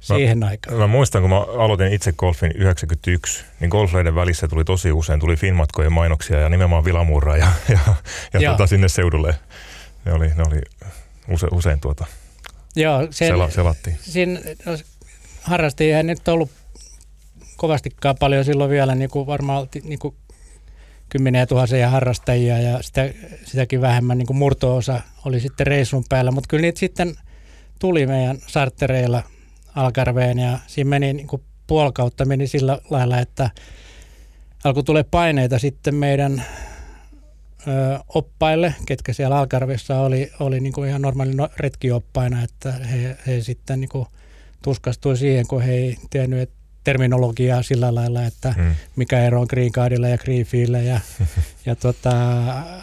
siihen mä, aikaan. Mä muistan, kun mä aloitin itse golfin 91, niin golfleiden välissä tuli tosi usein, tuli Finmatkojen mainoksia ja nimenomaan Vilamuuraa ja, ja, ja tota sinne seudulle. Ne oli, ne oli use, usein tuota, Joo, sen, sela, selattiin. Siinä harrastajia ei nyt ollut kovastikaan paljon silloin vielä, niin kuin varmaan niin kuin kymmeniä tuhansia harrastajia ja sitä, sitäkin vähemmän niin kuin murto-osa oli sitten reissun päällä, mutta kyllä niitä sitten tuli meidän sarttereilla Algarveen ja siinä meni niin kuin puolkautta meni sillä lailla, että alkoi tulee paineita sitten meidän ö, oppaille, ketkä siellä Algarvissa oli, oli niin kuin ihan normaali no, retkioppaina, että he, he sitten niin kuin tuskastui siihen, kun he ei tiennyt terminologiaa sillä lailla, että mm. mikä ero on Green Cardilla ja Greenfieldillä ja, ja tota,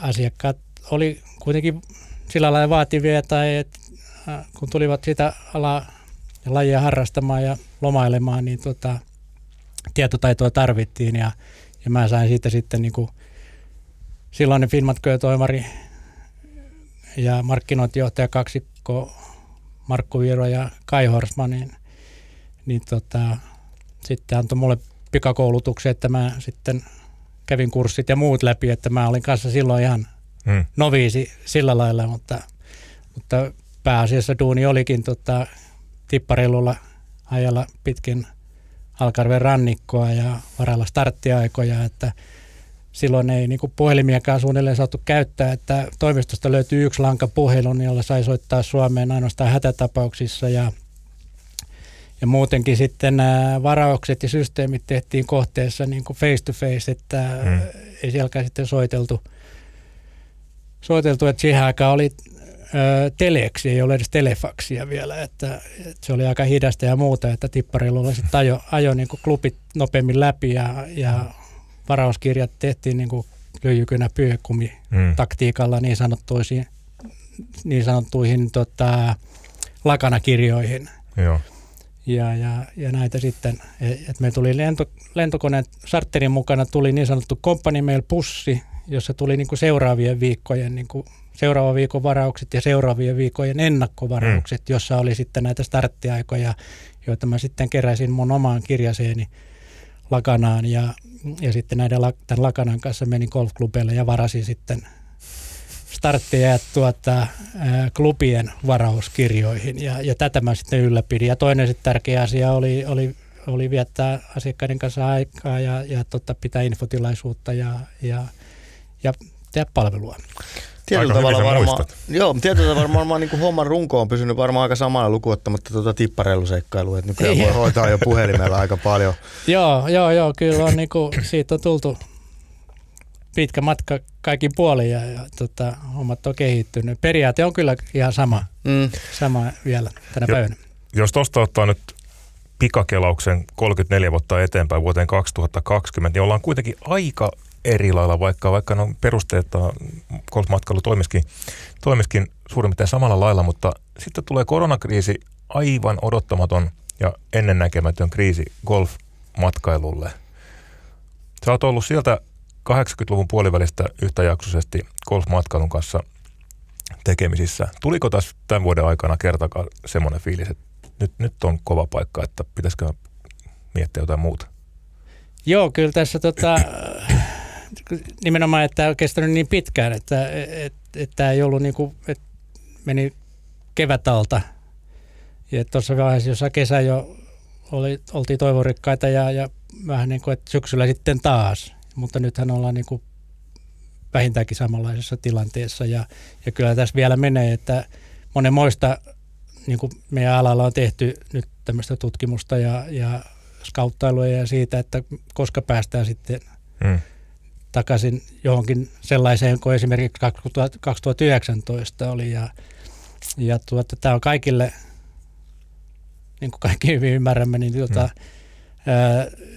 asiakkaat oli kuitenkin sillä lailla vaativia, tai et, kun tulivat sitä alaa ja lajia harrastamaan ja lomailemaan, niin tota, tietotaitoa tarvittiin ja, ja mä sain siitä sitten niin kuin silloinen Finmatköötoimari ja markkinointijohtaja kaksikko Markku Viro ja Kai Horsman, niin, niin tota, sitten antoi mulle pikakoulutuksen, että mä sitten kävin kurssit ja muut läpi, että mä olin kanssa silloin ihan hmm. noviisi sillä lailla, mutta, mutta pääasiassa duuni olikin tota, tippareilulla ajalla pitkin Alkarven rannikkoa ja varalla starttiaikoja, että silloin ei niin kuin puhelimiakaan suunnilleen saatu käyttää, että toimistosta löytyy yksi lanka puhelun, jolla sai soittaa Suomeen ainoastaan hätätapauksissa ja, ja muutenkin sitten nämä varaukset ja systeemit tehtiin kohteessa niin kuin face to face, että hmm. ei sielläkään sitten soiteltu, soiteltu että siihen aikaan oli teleksi, ei ole edes telefaksia vielä, että, että se oli aika hidasta ja muuta, että tippareilulla sitten ajo, ajo niin kuin klubit nopeammin läpi ja, ja varauskirjat tehtiin niin kuin lyijykynä pyökumi mm. taktiikalla niin sanottuihin, niin sanottuihin tota, lakanakirjoihin. Joo. Ja, ja, ja näitä sitten, että me tuli lento, lentokoneen sarterin mukana tuli niin sanottu company mail pussi, jossa tuli niin kuin seuraavien viikkojen niin kuin seuraavan viikon varaukset ja seuraavien viikkojen ennakkovaraukset, mm. jossa oli sitten näitä starttiaikoja, joita mä sitten keräsin mun omaan kirjaseeni Lakanaan ja, ja sitten näiden tämän Lakanan kanssa menin golfklubeille ja varasin sitten startteja tuota, klubien varauskirjoihin ja, ja tätä mä sitten ylläpidin. Ja toinen sitten tärkeä asia oli, oli, oli viettää asiakkaiden kanssa aikaa ja, ja tota, pitää infotilaisuutta ja, ja, ja tehdä palvelua. Tietyllä tavalla varmaan, joo, tietyllä tavalla varmaan niin kuin homman runko on pysynyt varmaan aika samalla lukuottamatta tuota tipparelluseikkailua, että nykyään voi hoitaa jo puhelimella aika paljon. joo, joo, joo, kyllä on niin kuin, siitä on tultu pitkä matka kaikin puolin ja, ja tota, hommat on kehittynyt. Periaate on kyllä ihan sama, mm. sama vielä tänä jo, päivänä. Jos tuosta ottaa nyt pikakelauksen 34 vuotta eteenpäin vuoteen 2020, niin ollaan kuitenkin aika eri lailla, vaikka, vaikka no perusteet golfmatkailu toimiskin, toimiskin suurin piirtein samalla lailla, mutta sitten tulee koronakriisi, aivan odottamaton ja ennennäkemätön kriisi golfmatkailulle. Sä oot ollut sieltä 80-luvun puolivälistä yhtäjaksoisesti golfmatkailun kanssa tekemisissä. Tuliko tässä tämän vuoden aikana kertakaan semmoinen fiilis, että nyt, nyt on kova paikka, että pitäisikö miettiä jotain muuta? Joo, kyllä tässä tota, nimenomaan, että on kestänyt niin pitkään, että et, et, tämä ei ollut niin kuin, että meni kevätalta. Ja tuossa vaiheessa, jossa kesä jo oli, oltiin toivorikkaita ja, ja vähän niin kuin, että syksyllä sitten taas. Mutta nythän ollaan niin kuin vähintäänkin samanlaisessa tilanteessa ja, ja kyllä tässä vielä menee, että monenmoista niin kuin meidän alalla on tehty nyt tämmöistä tutkimusta ja, ja skauttailua ja siitä, että koska päästään sitten hmm takaisin johonkin sellaiseen kuin esimerkiksi 2019 oli. Ja, ja tuota, tämä on kaikille niin kuin kaikki hyvin ymmärrämme, niin tota, mm.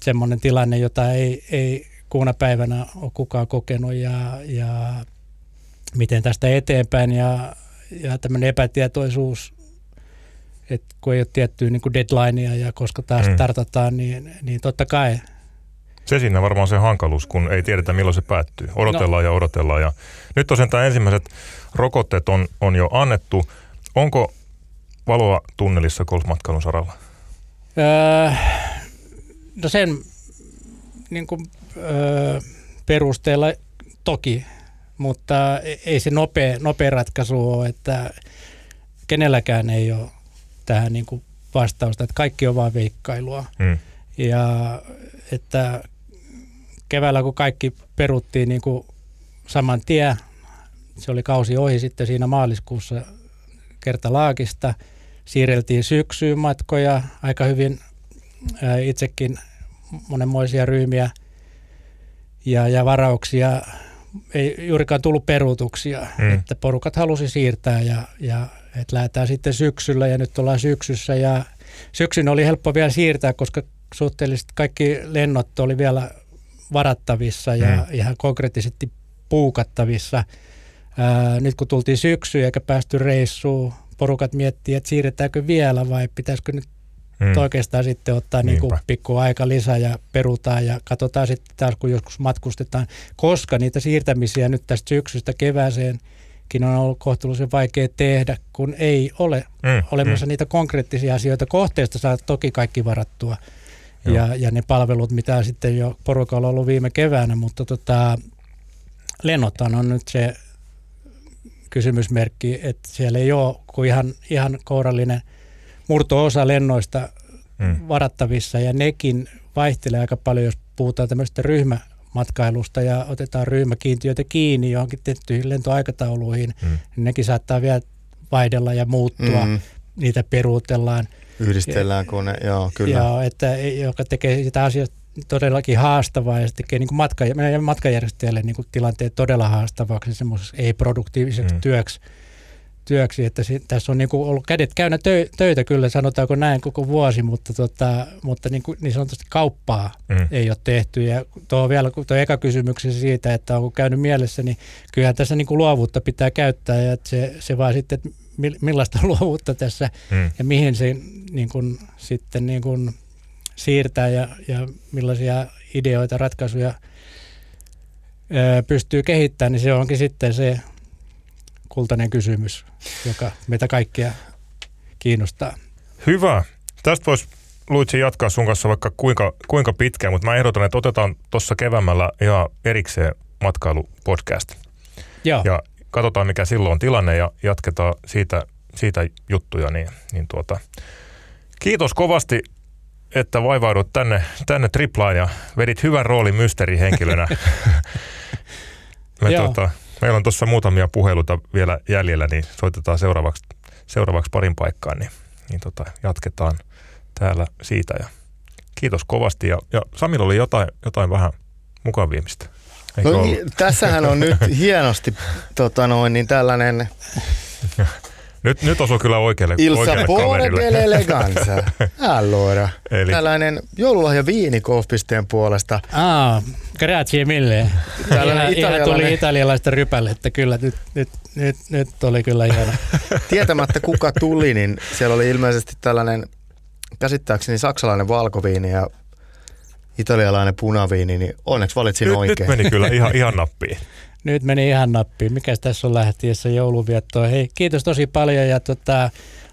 Semmoinen tilanne, jota ei, ei kuuna päivänä ole kukaan kokenut ja, ja miten tästä eteenpäin ja, ja tämmöinen epätietoisuus, että kun ei ole tiettyä niin deadlinea ja koska taas mm. startataan, niin, niin totta kai. Se siinä varmaan se hankaluus, kun ei tiedetä milloin se päättyy. Odotellaan no. ja odotellaan. Ja nyt tosiaan tämä ensimmäiset rokotteet on, on jo annettu. Onko valoa tunnelissa golfmatkailun saralla? Öö, no sen niin kuin, öö, perusteella toki, mutta ei se nopea, nopea ratkaisu ole, että kenelläkään ei ole tähän niin kuin vastausta, että kaikki on vain veikkailua. Mm. Ja että keväällä kun kaikki peruttiin niin kuin saman tien, se oli kausi ohi sitten siinä maaliskuussa kertalaakista, siirreltiin syksyyn matkoja aika hyvin itsekin monenmoisia ryhmiä ja, ja varauksia. Ei juurikaan tullut peruutuksia, mm. että porukat halusi siirtää ja, ja että lähdetään sitten syksyllä ja nyt ollaan syksyssä ja syksyn oli helppo vielä siirtää, koska suhteellisesti kaikki lennot oli vielä varattavissa ja mm. ihan konkreettisesti puukattavissa. Ää, nyt kun tultiin syksyyn eikä päästy reissuun, porukat miettii, että siirretäänkö vielä vai pitäisikö nyt mm. oikeastaan sitten ottaa niin kuin pikku aika lisää ja perutaan ja katsotaan sitten taas, kun joskus matkustetaan, koska niitä siirtämisiä nyt tästä syksystä kevääseen – on ollut kohtuullisen vaikea tehdä, kun ei ole mm, olemassa mm. niitä konkreettisia asioita. Kohteesta saa toki kaikki varattua ja, ja ne palvelut, mitä sitten jo porukalla on ollut viime keväänä, mutta tota, lennothan on nyt se kysymysmerkki, että siellä ei ole kuin ihan, ihan kourallinen murto-osa lennoista mm. varattavissa ja nekin vaihtelee aika paljon, jos puhutaan tämmöistä ryhmä matkailusta ja otetaan ryhmäkiintiöitä kiinni johonkin tiettyihin lentoaikatauluihin, mm. niin nekin saattaa vielä vaihdella ja muuttua. Mm. Niitä peruutellaan. Yhdistellään kone, joo, kyllä. Joo, että, joka tekee sitä asiasta todellakin haastavaa ja se tekee niin matka, matkajärjestäjälle niin tilanteet todella haastavaksi semmoisessa ei-produktiiviseksi mm. työksi työksi, että si, tässä on niin kuin ollut kädet käynnä tö, töitä kyllä, sanotaanko näin koko vuosi, mutta, tota, mutta niin, kuin, niin sanotusti kauppaa mm. ei ole tehty. Ja tuo vielä tuo eka kysymyksen siitä, että onko käynyt mielessä, niin kyllähän tässä niin kuin luovuutta pitää käyttää ja että se, se vaan sitten, että millaista luovuutta tässä mm. ja mihin se niin kuin, sitten niin kuin siirtää ja, ja millaisia ideoita, ratkaisuja pystyy kehittämään, niin se onkin sitten se kultainen kysymys, joka meitä kaikkia kiinnostaa. Hyvä. Tästä voisi Luitsi jatkaa sun kanssa vaikka kuinka, kuinka pitkään, mutta mä ehdotan, että otetaan tuossa kevämällä ihan erikseen matkailupodcast. Joo. Ja katsotaan, mikä silloin on tilanne ja jatketaan siitä, siitä juttuja. Niin, niin tuota. Kiitos kovasti, että vaivaudut tänne, tänne triplaan ja vedit hyvän roolin mysteerihenkilönä. Me tuota, Meillä on tuossa muutamia puheluita vielä jäljellä, niin soitetaan seuraavaksi, seuraavaksi parin paikkaan, niin, niin tota, jatketaan täällä siitä. Ja kiitos kovasti. Ja, ja Samilla oli jotain, jotain vähän mukavimmista. no, tässähän on nyt hienosti tota noin, niin tällainen Nyt, nyt osuu kyllä oikealle, Il oikealle kaverille. Il eleganza. Allora. Eli... Tällainen joululahja viini pisteen puolesta. Ah, grazie mille. Tällainen ihan, tuli italialaista rypällettä kyllä. Nyt, nyt, nyt, nyt oli kyllä hieno. Tietämättä kuka tuli, niin siellä oli ilmeisesti tällainen käsittääkseni saksalainen valkoviini ja italialainen punaviini, niin onneksi valitsin nyt, oikein. Nyt meni kyllä ihan, ihan nappiin. Nyt meni ihan nappiin. Mikä tässä on lähtiessä jouluviettoa? Hei, kiitos tosi paljon ja tota,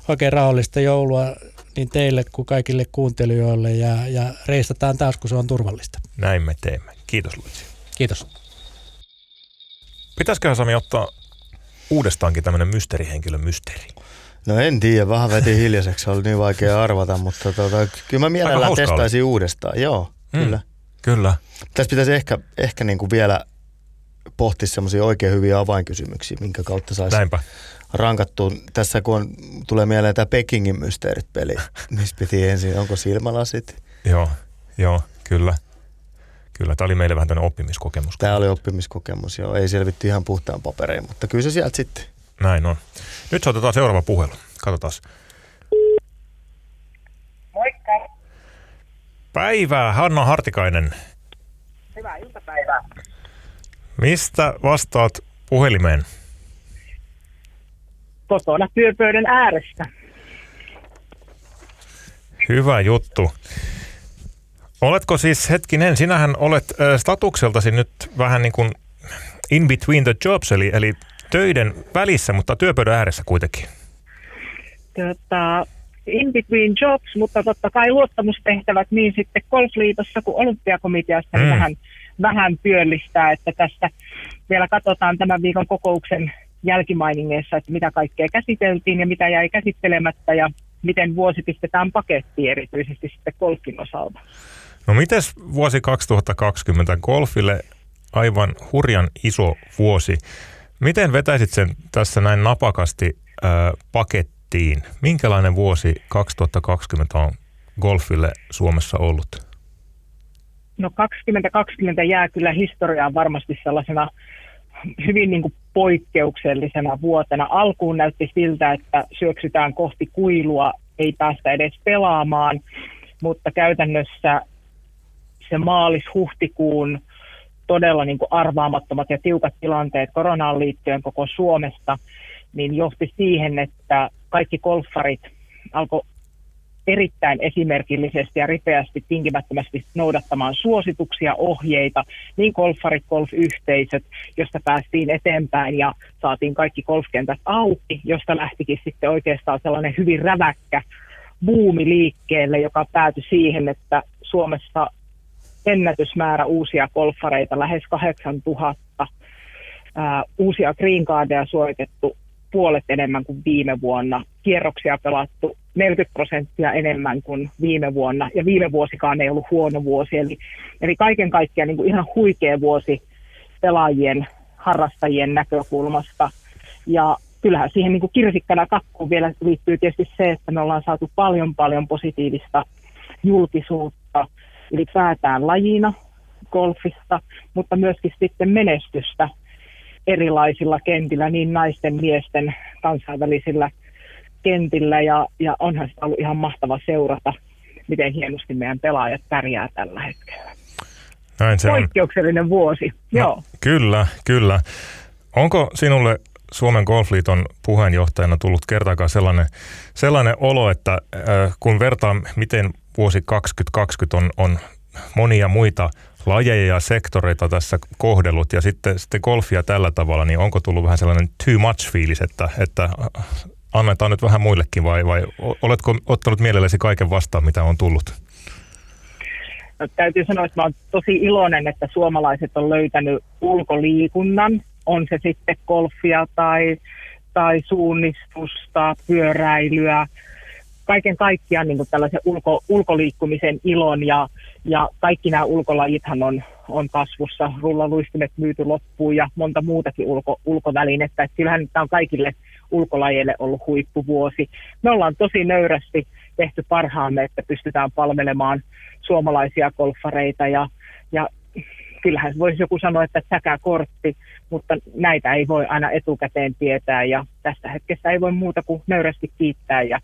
oikein rauhallista joulua niin teille kuin kaikille kuuntelijoille ja, ja reistataan taas, kun se on turvallista. Näin me teemme. Kiitos Luitsi. Kiitos. Pitäisiköhän Sami ottaa uudestaankin tämmöinen mysteerihenkilö mysteeri? No en tiedä, vähän veti hiljaiseksi, oli niin vaikea arvata, mutta tota, kyllä mä mielellään testaisin oli. uudestaan. Joo, mm, kyllä. Kyllä. Tässä pitäisi ehkä, ehkä niin kuin vielä pohtisi semmoisia oikein hyviä avainkysymyksiä, minkä kautta saisi Näinpä. rankattua. Tässä kun on, tulee mieleen tämä Pekingin mysteerit-peli, missä piti ensin, onko silmälasit? Joo, joo, kyllä. Kyllä, tämä oli meille vähän tämmöinen oppimiskokemus. Tämä oli oppimiskokemus, joo. Ei selvitty ihan puhtaan paperein, mutta kyllä se sieltä sitten. Näin on. Nyt otetaan seuraava puhelu. Katsotaan. päivää, Hanna Hartikainen. Hyvää iltapäivää. Mistä vastaat puhelimeen? Kotona työpöydän äärestä. Hyvä juttu. Oletko siis, hetkinen, sinähän olet statukseltasi nyt vähän niin kuin in between the jobs, eli, eli töiden välissä, mutta työpöydän ääressä kuitenkin. Tota, in between jobs, mutta totta kai luottamustehtävät niin sitten golfliitossa kuin olympiakomiteassa niin mm. vähän, vähän työllistää, että tästä vielä katsotaan tämän viikon kokouksen jälkimainingeissa, että mitä kaikkea käsiteltiin ja mitä jäi käsittelemättä ja miten vuosi pistetään pakettiin erityisesti sitten golfin osalta. No mites vuosi 2020 golfille aivan hurjan iso vuosi. Miten vetäisit sen tässä näin napakasti äh, pakettiin? Minkälainen vuosi 2020 on golfille Suomessa ollut? No 2020 jää kyllä historiaan varmasti sellaisena hyvin niin kuin poikkeuksellisena vuotena. Alkuun näytti siltä, että syöksytään kohti kuilua, ei päästä edes pelaamaan, mutta käytännössä se maalis-huhtikuun todella niin kuin arvaamattomat ja tiukat tilanteet koronaan liittyen koko Suomesta, niin johti siihen, että kaikki golfarit alkoi erittäin esimerkillisesti ja ripeästi tinkimättömästi noudattamaan suosituksia, ohjeita, niin golfarit, golfyhteisöt, josta päästiin eteenpäin ja saatiin kaikki golfkentät auki, josta lähtikin sitten oikeastaan sellainen hyvin räväkkä buumi liikkeelle, joka päätyi siihen, että Suomessa ennätysmäärä uusia golfareita, lähes 8000. Ää, uusia green cardeja suoritettu puolet enemmän kuin viime vuonna. Kierroksia pelattu 40 prosenttia enemmän kuin viime vuonna. Ja viime vuosikaan ei ollut huono vuosi. Eli, eli kaiken kaikkiaan niin kuin ihan huikea vuosi pelaajien, harrastajien näkökulmasta. Ja kyllähän siihen niin kuin kirsikkana kakkuun vielä liittyy tietysti se, että me ollaan saatu paljon paljon positiivista julkisuutta ylipäätään lajina golfista, mutta myöskin sitten menestystä erilaisilla kentillä, niin naisten, miesten, kansainvälisillä kentillä ja, ja onhan sitä ollut ihan mahtava seurata, miten hienosti meidän pelaajat pärjää tällä hetkellä. Näin se Poikkeuksellinen on. vuosi, no, joo. Kyllä, kyllä. Onko sinulle Suomen Golfliiton puheenjohtajana tullut kertaakaan sellainen, sellainen olo, että äh, kun vertaa, miten vuosi 2020 on, on monia muita lajeja ja sektoreita tässä kohdellut ja sitten, sitten golfia tällä tavalla, niin onko tullut vähän sellainen too much fiilis, että, että annetaan nyt vähän muillekin vai, vai oletko ottanut mielellesi kaiken vastaan, mitä on tullut? No, täytyy sanoa, että olen tosi iloinen, että suomalaiset on löytänyt ulkoliikunnan, on se sitten golfia tai, tai suunnistusta, pyöräilyä, kaiken kaikkiaan niin tällaisen ulko, ulkoliikkumisen ilon ja, ja kaikki nämä ulkolajithan on, on kasvussa. Rullaluistimet myyty loppuun ja monta muutakin ulko, ulkovälinettä. Et kyllähän tämä on kaikille ulkolajeille ollut huippuvuosi. Me ollaan tosi nöyrästi tehty parhaamme, että pystytään palvelemaan suomalaisia golfareita ja, ja kyllähän voisi joku sanoa, että säkä kortti, mutta näitä ei voi aina etukäteen tietää ja tästä hetkestä ei voi muuta kuin nöyrästi kiittää ja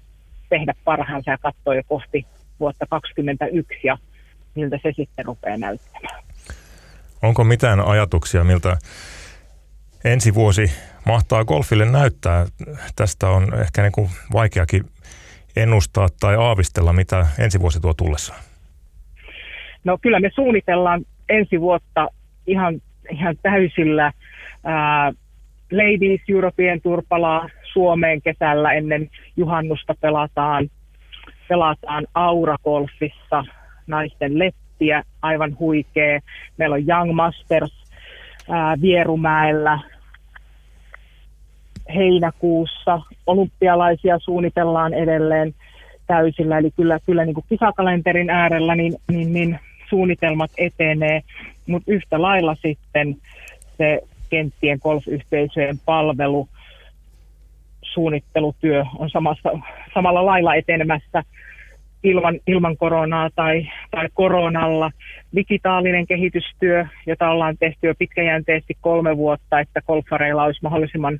tehdä parhaansa ja katsoa jo kohti vuotta 2021 ja miltä se sitten rupeaa näyttämään. Onko mitään ajatuksia, miltä ensi vuosi mahtaa golfille näyttää? Tästä on ehkä niin kuin vaikeakin ennustaa tai aavistella, mitä ensi vuosi tuo tullessaan. No kyllä me suunnitellaan ensi vuotta ihan, ihan täysillä. Ää, Ladies European Turpalaa Suomeen kesällä ennen juhannusta pelataan, pelataan Aura-golfissa naisten lettiä, aivan huikea. Meillä on Young Masters ää, Vierumäellä heinäkuussa. Olympialaisia suunnitellaan edelleen täysillä, eli kyllä, kyllä niin kuin kisakalenterin äärellä niin, niin, niin suunnitelmat etenee, mutta yhtä lailla sitten se kenttien golfyhteisöjen palvelu, suunnittelutyö on samassa, samalla lailla etenemässä ilman, ilman koronaa tai, tai koronalla. Digitaalinen kehitystyö, jota ollaan tehty jo pitkäjänteisesti kolme vuotta, että golfareilla olisi mahdollisimman,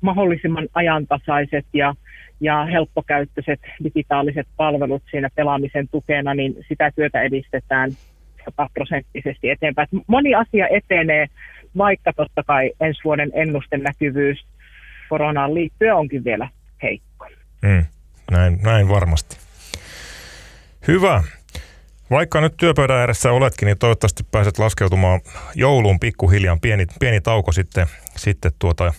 mahdollisimman ajantasaiset ja, ja helppokäyttöiset digitaaliset palvelut siinä pelaamisen tukena, niin sitä työtä edistetään sataprosenttisesti eteenpäin. Moni asia etenee, vaikka totta kai ensi vuoden ennusten näkyvyys koronaan liittyen onkin vielä heikko. Mm, näin, näin varmasti. Hyvä. Vaikka nyt työpöydän ääressä oletkin, niin toivottavasti pääset laskeutumaan jouluun pikkuhiljaa. Pieni, pieni tauko sitten, sitten tuota,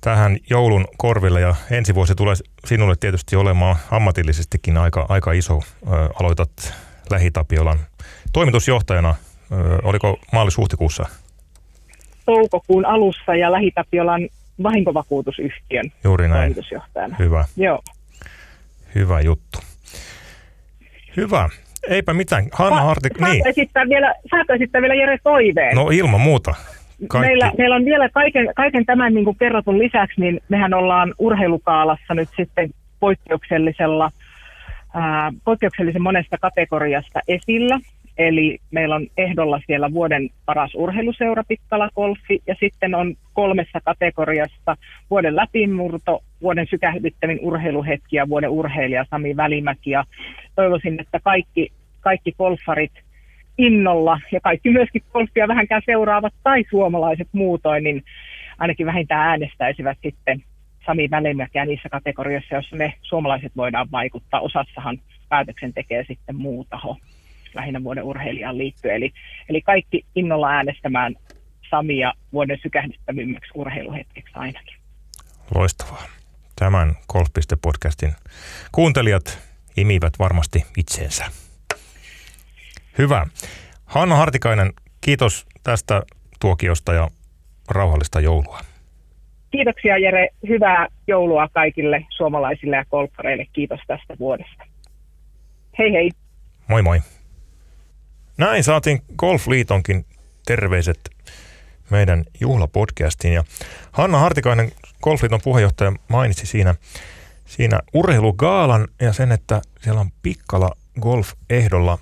tähän joulun korville ja ensi vuosi tulee sinulle tietysti olemaan ammatillisestikin aika, aika iso. Ö, aloitat Lähitapiolan toimitusjohtajana, ö, oliko maalis-huhtikuussa? Toukokuun alussa ja Lähitapiolan vahinkovakuutusyhtiön Juuri näin. toimitusjohtajana. Hyvä. Joo. Hyvä juttu. Hyvä. Eipä mitään. Hanna Hartik, saako niin. Esittää vielä, saako esittää vielä Jere toiveen? No ilman muuta. Kaikki. Meillä, meillä on vielä kaiken, kaiken tämän niin kuin kerrotun lisäksi, niin mehän ollaan urheilukaalassa nyt sitten poikkeuksellisella, ää, poikkeuksellisen monesta kategoriasta esillä. Eli meillä on ehdolla siellä vuoden paras urheiluseura Pikkala Golfi ja sitten on kolmessa kategoriasta vuoden läpimurto, vuoden sykähdyttävin urheiluhetki ja vuoden urheilija Sami Välimäki. Ja toivoisin, että kaikki, kaikki golfarit innolla ja kaikki myöskin golfia vähänkään seuraavat tai suomalaiset muutoin, niin ainakin vähintään äänestäisivät sitten Sami Välimäkiä niissä kategorioissa, joissa me suomalaiset voidaan vaikuttaa. Osassahan päätöksen tekee sitten muu taho lähinnä vuoden urheilijaan liittyen. Eli, eli kaikki innolla äänestämään Samia vuoden sykähdyttävimmäksi urheiluhetkeksi ainakin. Loistavaa. Tämän Golf.podcastin kuuntelijat imivät varmasti itseensä. Hyvä. Hanna Hartikainen, kiitos tästä tuokiosta ja rauhallista joulua. Kiitoksia Jere. Hyvää joulua kaikille suomalaisille ja golfareille. Kiitos tästä vuodesta. Hei hei. Moi moi. Näin saatiin Golfliitonkin terveiset meidän juhlapodcastiin. Ja Hanna Hartikainen, Golfliiton puheenjohtaja, mainitsi siinä, siinä urheilugaalan ja sen, että siellä on Pikkala Golf-ehdolla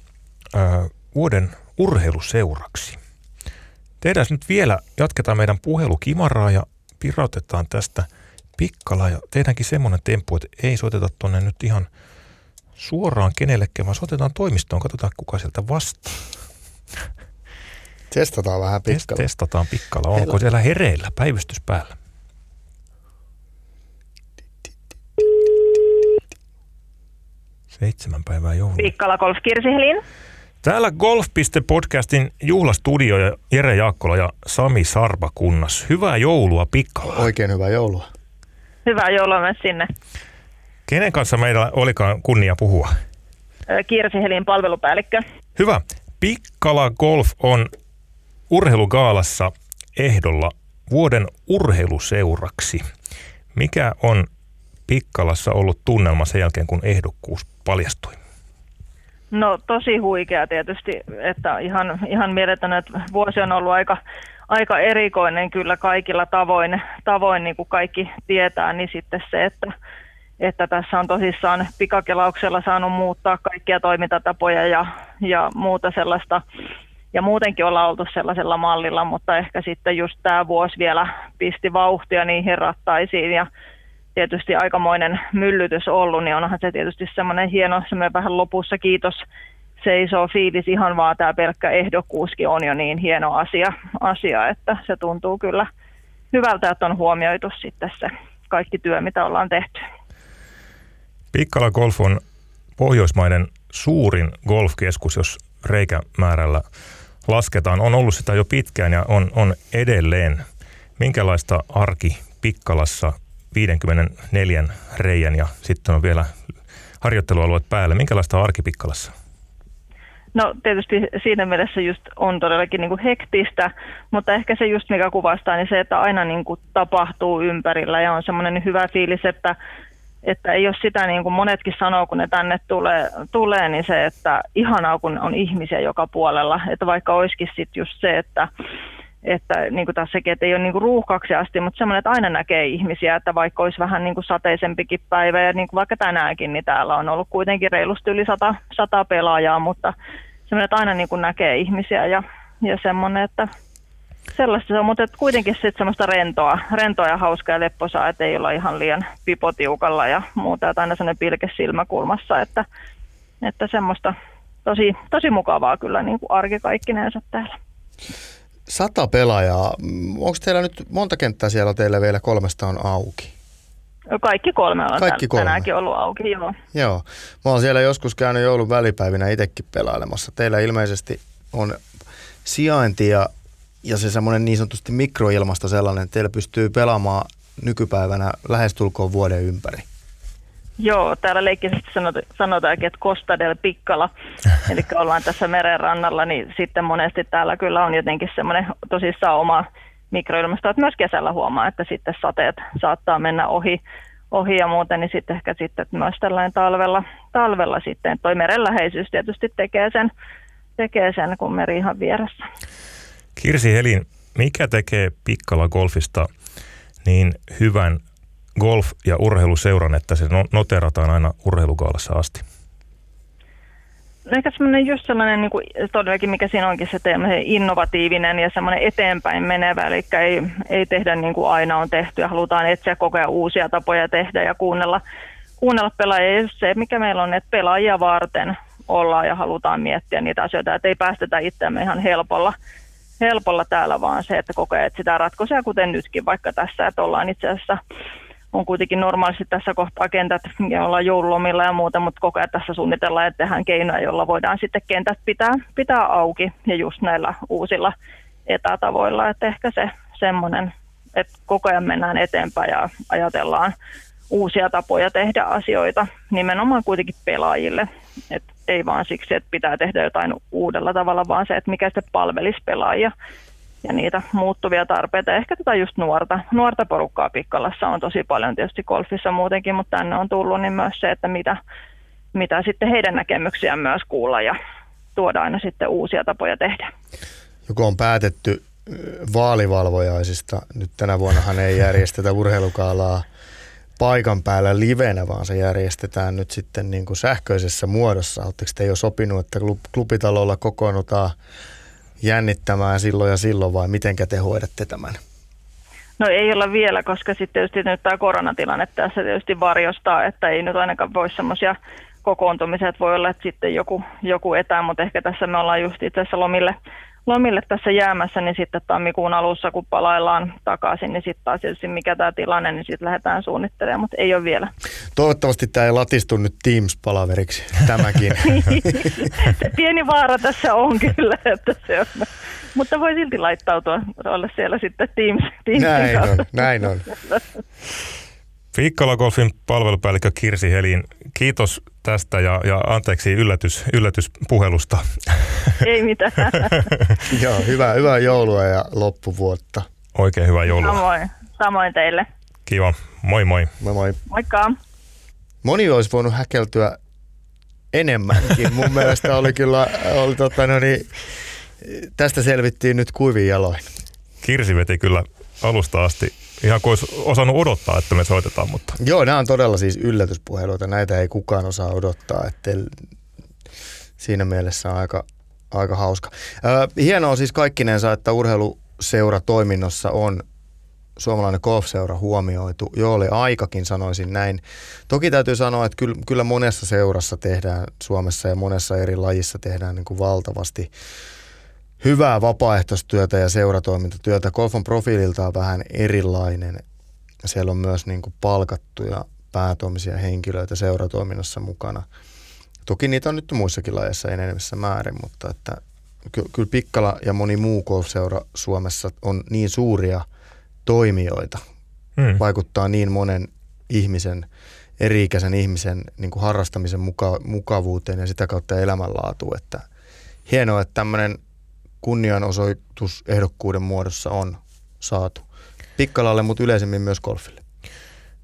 vuoden urheiluseuraksi. Tehdään nyt vielä, jatketaan meidän puhelukimaraa ja pirautetaan tästä Pikkala ja tehdäänkin semmoinen temppu, että ei soiteta tuonne nyt ihan – suoraan kenellekään, vaan soitetaan toimistoon, katsotaan kuka sieltä vastaa. Testataan vähän pikkalla. Testataan pikkalla. Onko Heillä. siellä hereillä päivystys päällä? Seitsemän päivää joulua. Pikkala Golf Kirsihelin. Täällä Golf.podcastin juhlastudio ja Jere Jaakkola ja Sami Sarba kunnas. Hyvää joulua Pikkala. Oikein hyvää joulua. Hyvää joulua myös sinne. Kenen kanssa meillä olikaan kunnia puhua? Kirsi Helin palvelupäällikkö. Hyvä. Pikkala Golf on urheilugaalassa ehdolla vuoden urheiluseuraksi. Mikä on Pikkalassa ollut tunnelma sen jälkeen, kun ehdokkuus paljastui? No tosi huikea tietysti, että ihan, ihan mieletön, että vuosi on ollut aika, aika erikoinen kyllä kaikilla tavoin, tavoin niin kuin kaikki tietää, niin sitten se, että että tässä on tosissaan pikakelauksella saanut muuttaa kaikkia toimintatapoja ja, ja muuta sellaista. Ja muutenkin ollaan oltu sellaisella mallilla, mutta ehkä sitten just tämä vuosi vielä pisti vauhtia niihin rattaisiin ja tietysti aikamoinen myllytys ollut, niin onhan se tietysti semmoinen hieno, semmoinen vähän lopussa kiitos seisoo fiilis ihan vaan tämä pelkkä ehdokkuuskin on jo niin hieno asia, asia, että se tuntuu kyllä hyvältä, että on huomioitu sitten se kaikki työ, mitä ollaan tehty. Pikkala Golf on Pohjoismaiden suurin golfkeskus, jos reikämäärällä lasketaan. On ollut sitä jo pitkään ja on, on edelleen. Minkälaista arki Pikkalassa 54 reijän ja sitten on vielä harjoittelualueet päälle. Minkälaista on arki Pikkalassa? No tietysti siinä mielessä just on todellakin niin kuin hektistä, mutta ehkä se just mikä kuvastaa, niin se, että aina niin kuin tapahtuu ympärillä ja on semmoinen hyvä fiilis, että että ei ole sitä niin kuin monetkin sanoo, kun ne tänne tulee, tulee, niin se, että ihanaa kun on ihmisiä joka puolella, että vaikka olisikin sitten just se, että että niin kuin tässäkin, että ei ole niin kuin ruuhkaksi asti, mutta semmoinen, että aina näkee ihmisiä, että vaikka olisi vähän niin kuin sateisempikin päivä, ja niin kuin vaikka tänäänkin, niin täällä on ollut kuitenkin reilusti yli sata, sata pelaajaa, mutta semmoinen, että aina niin kuin näkee ihmisiä, ja, ja semmoinen, että sellaista se on, mutta kuitenkin sitten semmoista rentoa, rentoa ja hauskaa ja lepposaa, että ei olla ihan liian pipotiukalla ja muuta, että aina sellainen pilke silmäkulmassa, että, että semmoista tosi, tosi mukavaa kyllä niin kuin arki kaikkinensa täällä. Sata pelaajaa. Onko teillä nyt monta kenttää siellä teillä vielä kolmesta on auki? Kaikki kolme on Kaikki kolme. tänäänkin ollut auki, joo. Joo. Mä oon siellä joskus käynyt joulun välipäivinä itsekin pelailemassa. Teillä ilmeisesti on sijainti ja, ja se semmoinen niin sanotusti mikroilmasto sellainen, että teillä pystyy pelaamaan nykypäivänä lähestulkoon vuoden ympäri. Joo, täällä leikkisesti sanotaankin, että Costa del Piccala, eli ollaan tässä meren rannalla, niin sitten monesti täällä kyllä on jotenkin semmoinen tosissaan oma mikroilmasto, että myös kesällä huomaa, että sitten sateet saattaa mennä ohi, ohi ja muuten, niin sitten ehkä sitten myös tällainen talvella, talvella sitten, toi merenläheisyys tietysti tekee sen, tekee sen, kun meri ihan vieressä. Kirsi Helin, mikä tekee Pikkala Golfista niin hyvän golf- ja urheiluseuran, että se no-, noterataan aina urheilukaalassa asti? No ehkä semmoinen just sellainen, niin kuin todellakin mikä siinä onkin se innovatiivinen ja semmoinen eteenpäin menevä, eli ei, ei tehdä niin kuin aina on tehty ja halutaan etsiä koko ajan uusia tapoja tehdä ja kuunnella, kuunnella pelaajia. Ja se, mikä meillä on, että pelaajia varten ollaan ja halutaan miettiä niitä asioita, että ei päästetä itseämme ihan helpolla, helpolla täällä, vaan se, että koko ajan etsitään ratkaisuja, kuten nytkin vaikka tässä, että ollaan itse asiassa on kuitenkin normaalisti tässä kohtaa kentät ja ollaan joululomilla ja muuta, mutta koko ajan tässä suunnitellaan, että tehdään keinoja, joilla voidaan sitten kentät pitää, pitää auki ja just näillä uusilla etätavoilla, että ehkä se semmoinen, että koko ajan mennään eteenpäin ja ajatellaan uusia tapoja tehdä asioita nimenomaan kuitenkin pelaajille, että ei vaan siksi, että pitää tehdä jotain uudella tavalla, vaan se, että mikä se palvelisi pelaajia ja niitä muuttuvia tarpeita. Ehkä tätä just nuorta, nuorta porukkaa Pikkalassa on tosi paljon tietysti golfissa muutenkin, mutta tänne on tullut niin myös se, että mitä, mitä sitten heidän näkemyksiään myös kuulla ja tuoda aina sitten uusia tapoja tehdä. Joku on päätetty vaalivalvojaisista. Nyt tänä vuonnahan ei järjestetä urheilukaalaa paikan päällä livenä, vaan se järjestetään nyt sitten niin kuin sähköisessä muodossa. Oletteko te jo sopinut, että klubitalolla kokoonnutaan jännittämään silloin ja silloin vai miten te hoidatte tämän? No ei olla vielä, koska sitten tietysti nyt tämä koronatilanne tässä tietysti varjostaa, että ei nyt ainakaan voi semmoisia kokoontumisia, että voi olla, että sitten joku, joku etää, mutta ehkä tässä me ollaan just itse asiassa lomille lomille tässä jäämässä, niin sitten tammikuun alussa, kun palaillaan takaisin, niin sitten taas tietysti mikä tämä tilanne, niin sitten lähdetään suunnittelemaan, mutta ei ole vielä. Toivottavasti tämä ei latistu nyt Teams-palaveriksi, tämäkin. se pieni vaara tässä on kyllä, että se on. Mutta voi silti laittautua, olla siellä sitten Teams, Teamsin näin on, näin on. Fiikkala Golfin palvelupäällikkö Kirsi Helin, kiitos tästä ja, ja anteeksi yllätys, yllätyspuhelusta. Ei mitään. Joo, hyvää, hyvää joulua ja loppuvuotta. Oikein hyvää joulua. Samoin, samoin teille. Kiva, moi moi. Moi moi. Moikka. Moni olisi voinut häkeltyä enemmänkin. Mun mielestä oli kyllä, oli tota, no niin, tästä selvittiin nyt kuivin jaloin. Kirsi veti kyllä alusta asti ihan kuin olisi osannut odottaa, että me soitetaan. Mutta. Joo, nämä on todella siis yllätyspuheluita. Näitä ei kukaan osaa odottaa. Että siinä mielessä on aika, aika hauska. Hienoa siis kaikkinensa, että urheiluseura toiminnossa on suomalainen golfseura huomioitu. Joo, oli aikakin sanoisin näin. Toki täytyy sanoa, että kyllä, kyllä monessa seurassa tehdään Suomessa ja monessa eri lajissa tehdään niin kuin valtavasti hyvää vapaaehtoistyötä ja seuratoimintatyötä. Golfon profiililta on vähän erilainen. Siellä on myös niin kuin palkattuja päätoimisia henkilöitä seuratoiminnassa mukana. Toki niitä on nyt muissakin lajeissa enenevissä määrin, mutta että ky- kyllä Pikkala ja moni muu golfseura Suomessa on niin suuria toimijoita. Hmm. Vaikuttaa niin monen ihmisen, eri-ikäisen ihmisen niin kuin harrastamisen muka- mukavuuteen ja sitä kautta elämänlaatuun, että hienoa, että tämmöinen kunnianosoitus ehdokkuuden muodossa on saatu Pikkalalle, mutta yleisemmin myös golfille.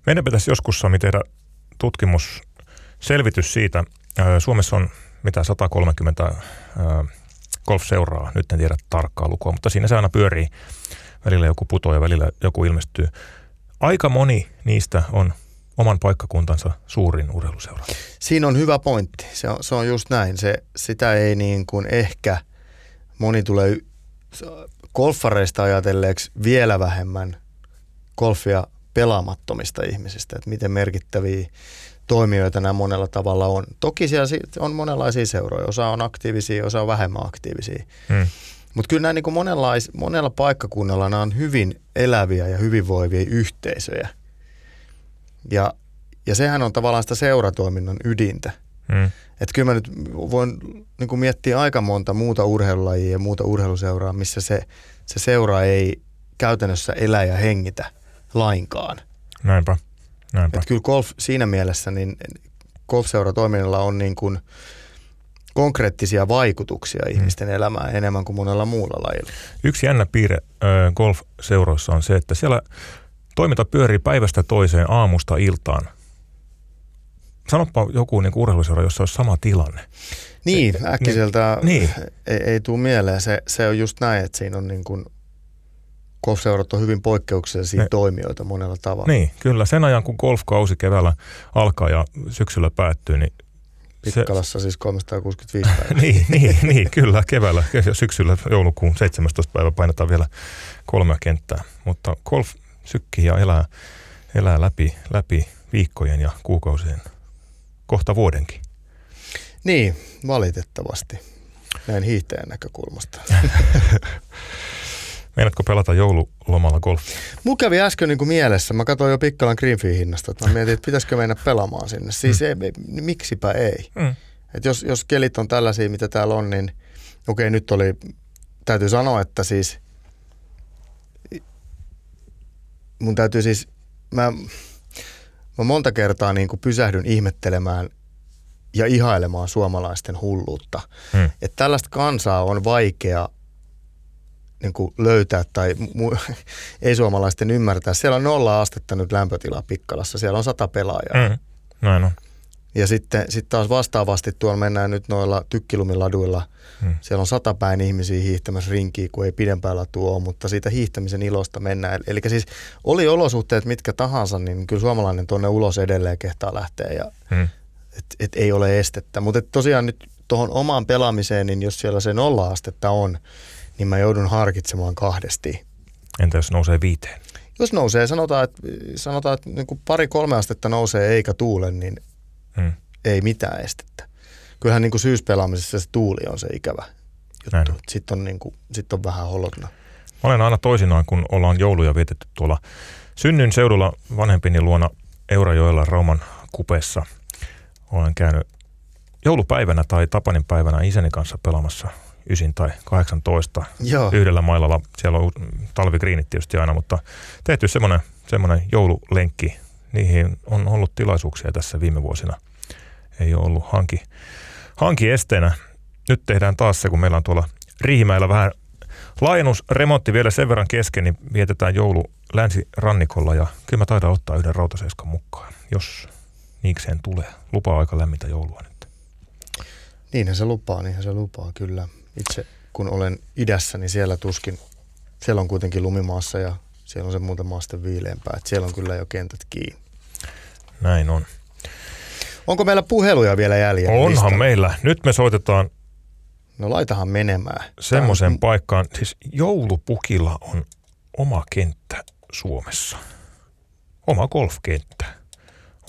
Meidän pitäisi joskus Sami tehdä tutkimus, selvitys siitä. Suomessa on mitä 130 golfseuraa, nyt en tiedä tarkkaa lukua, mutta siinä se aina pyörii. Välillä joku putoo ja välillä joku ilmestyy. Aika moni niistä on oman paikkakuntansa suurin urheiluseura. Siinä on hyvä pointti. Se on, se on just näin. Se, sitä ei niin kuin ehkä – moni tulee golfareista ajatelleeksi vielä vähemmän golfia pelaamattomista ihmisistä, että miten merkittäviä toimijoita nämä monella tavalla on. Toki siellä on monenlaisia seuroja, osa on aktiivisia, osa on vähemmän aktiivisia. Hmm. Mutta kyllä nämä niin monenlais, monella paikkakunnalla nämä on hyvin eläviä ja hyvinvoivia yhteisöjä. Ja, ja sehän on tavallaan sitä seuratoiminnon ydintä. Hmm. Että kyllä mä nyt voin niin kuin miettiä aika monta muuta urheilulajia ja muuta urheiluseuraa, missä se, se seura ei käytännössä elä ja hengitä lainkaan. Näinpä. Näinpä. Et kyllä golf siinä mielessä, niin golfseuratoiminnalla on niin kuin konkreettisia vaikutuksia hmm. ihmisten elämään enemmän kuin monella muulla lajilla. Yksi jännä piirre golfseuroissa on se, että siellä toiminta pyörii päivästä toiseen aamusta iltaan – Sanoppa joku niin urheiluseura, jossa olisi sama tilanne. Niin, äkkiseltä niin. Ei, ei tule mieleen. Se, se on just näin, että siinä on niin kuin golfseurat on hyvin poikkeuksellisia ne, toimijoita monella tavalla. Niin, kyllä. Sen ajan, kun golfkausi keväällä alkaa ja syksyllä päättyy, niin Pikkalassa se, siis 365 päivää. niin, niin, niin, kyllä, keväällä ja syksyllä joulukuun 17. päivä painetaan vielä kolmea kenttää. Mutta golf sykkii ja elää, elää läpi, läpi viikkojen ja kuukausien kohta vuodenkin. Niin, valitettavasti. Näin hiihtäjän näkökulmasta. Meinaatko pelata joululomalla golfia? Mulla kävi äsken niin kuin mielessä, mä katsoin jo Pikkalan Greenfee hinnasta, että mä mietin, että pitäisikö mennä pelaamaan sinne. Siis mm. ei, miksipä ei. Mm. Et jos, jos kelit on tällaisia, mitä täällä on, niin okei, okay, nyt oli, täytyy sanoa, että siis mun täytyy siis, mä, mä monta kertaa niin kuin pysähdyn ihmettelemään ja ihailemaan suomalaisten hulluutta. Hmm. Että tällaista kansaa on vaikea niin kuin löytää tai mu- ei-suomalaisten ymmärtää. Siellä on nolla astetta nyt lämpötila Pikkalassa. Siellä on sata pelaajaa. Hmm. Näin on. Ja sitten sit taas vastaavasti tuolla mennään nyt noilla tykkilumiladuilla. Hmm. Siellä on satapäin ihmisiä hiihtämässä rinkiä, kun ei pidempään ole, mutta siitä hiihtämisen ilosta mennään. Eli siis oli olosuhteet mitkä tahansa, niin kyllä suomalainen tuonne ulos edelleen kehtaa lähteä ja hmm. et, et ei ole estettä. Mutta tosiaan nyt tuohon omaan pelaamiseen, niin jos siellä se nolla-astetta on, niin mä joudun harkitsemaan kahdesti. Entä jos nousee viiteen? Jos nousee, sanotaan, että, sanotaan, että niin pari-kolme astetta nousee eikä tuule, niin hmm. ei mitään estettä. Kyllähän niin kuin syyspelaamisessa se tuuli on se ikävä juttu. Sitten on, niin kuin, sit on vähän holotna. Mä olen aina toisinaan, kun ollaan jouluja vietetty tuolla synnyn seudulla vanhempini luona Eurajoella Rauman kupeessa. Olen käynyt joulupäivänä tai Tapanin päivänä isäni kanssa pelaamassa 9 tai 18 Joo. yhdellä mailalla. Siellä on talvikriinit tietysti aina, mutta tehty semmoinen, semmoinen joululenkki niihin on ollut tilaisuuksia tässä viime vuosina. Ei ole ollut hanki, hanki esteenä. Nyt tehdään taas se, kun meillä on tuolla Riihimäellä vähän laajennusremontti vielä sen verran kesken, niin vietetään joulu länsirannikolla ja kyllä mä taidan ottaa yhden rautaseiskan mukaan, jos niikseen tulee. Lupaa aika lämmintä joulua nyt. Niinhän se lupaa, niinhän se lupaa, kyllä. Itse kun olen idässä, niin siellä tuskin, siellä on kuitenkin lumimaassa ja siellä on se muuten maasta viileämpää, että siellä on kyllä jo kentät kiinni. Näin on. Onko meillä puheluja vielä jäljellä? Onhan listalla? meillä. Nyt me soitetaan No laitahan menemään. Semmoisen on... paikkaan. Siis joulupukilla on oma kenttä Suomessa. Oma golfkenttä.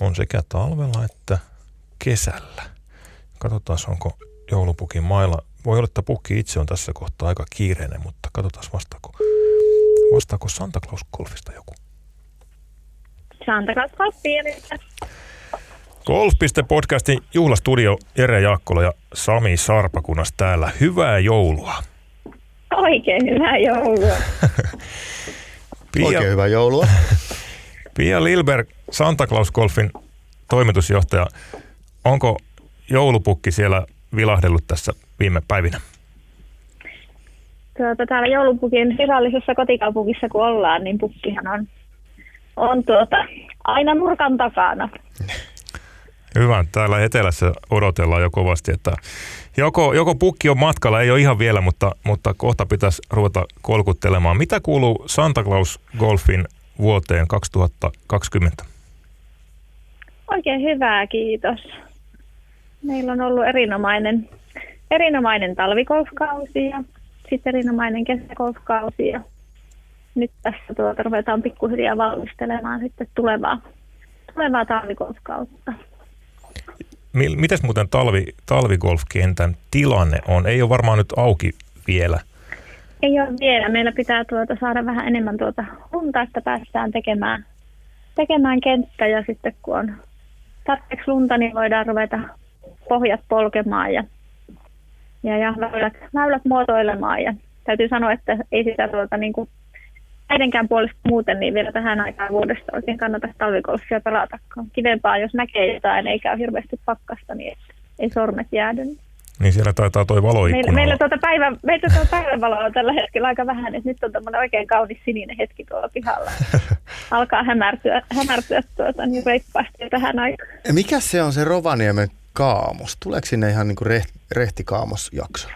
On sekä talvella että kesällä. Katsotaan, onko joulupukin mailla. Voi olla, että pukki itse on tässä kohtaa aika kiireinen, mutta katsotaan vastaako, vastaako Santa Claus Golfista joku. Santa Claus Golfista. Golf.podcastin juhlastudio Jere Jaakkola ja Sami Sarpakunas täällä. Hyvää joulua. Oikein hyvää joulua. Pia, Oikein hyvää joulua. Pia Lilberg, Santa Claus Golfin toimitusjohtaja. Onko joulupukki siellä vilahdellut tässä viime päivinä? Tuota, täällä joulupukin virallisessa kotikaupungissa kun ollaan, niin pukkihan on, on tuota, aina nurkan takana. Hyvä. Täällä etelässä odotellaan jo kovasti, että joko, joko pukki on matkalla, ei ole ihan vielä, mutta, mutta kohta pitäisi ruveta kolkuttelemaan. Mitä kuuluu Santa Claus Golfin vuoteen 2020? Oikein hyvää, kiitos. Meillä on ollut erinomainen, erinomainen talvikolfkausi ja sitten erinomainen kesäkolfkausi ja nyt tässä tuota ruvetaan pikkuhiljaa valmistelemaan sitten tulevaa, tulevaa talvikolfkautta. Mitäs muuten talvi, talvigolfkentän tilanne on? Ei ole varmaan nyt auki vielä. Ei ole vielä. Meillä pitää tuota saada vähän enemmän tuota lunta, että päästään tekemään, tekemään kenttä ja sitten kun on tarpeeksi lunta, niin voidaan ruveta pohjat polkemaan ja, ja, ja väylät, väylät muotoilemaan. Ja täytyy sanoa, että ei sitä tuota, niin kuin äidenkään puolesta muuten, niin vielä tähän aikaan vuodesta oikein kannata talvikolfia pelata. Kivempaa, jos näkee jotain eikä ole hirveästi pakkasta, niin ei sormet jäädy. Niin siellä taitaa toi valo Meillä, meillä, tuota päivä, meillä tuota päivänvaloa on tällä hetkellä aika vähän, että nyt on tämmöinen oikein kaunis sininen hetki tuolla pihalla. Alkaa hämärtyä, hämärtyä tuota, niin reippaasti tähän aikaan. Mikä se on se Rovaniemen kaamos? Tuleeko sinne ihan niin kuin rehti, jakso?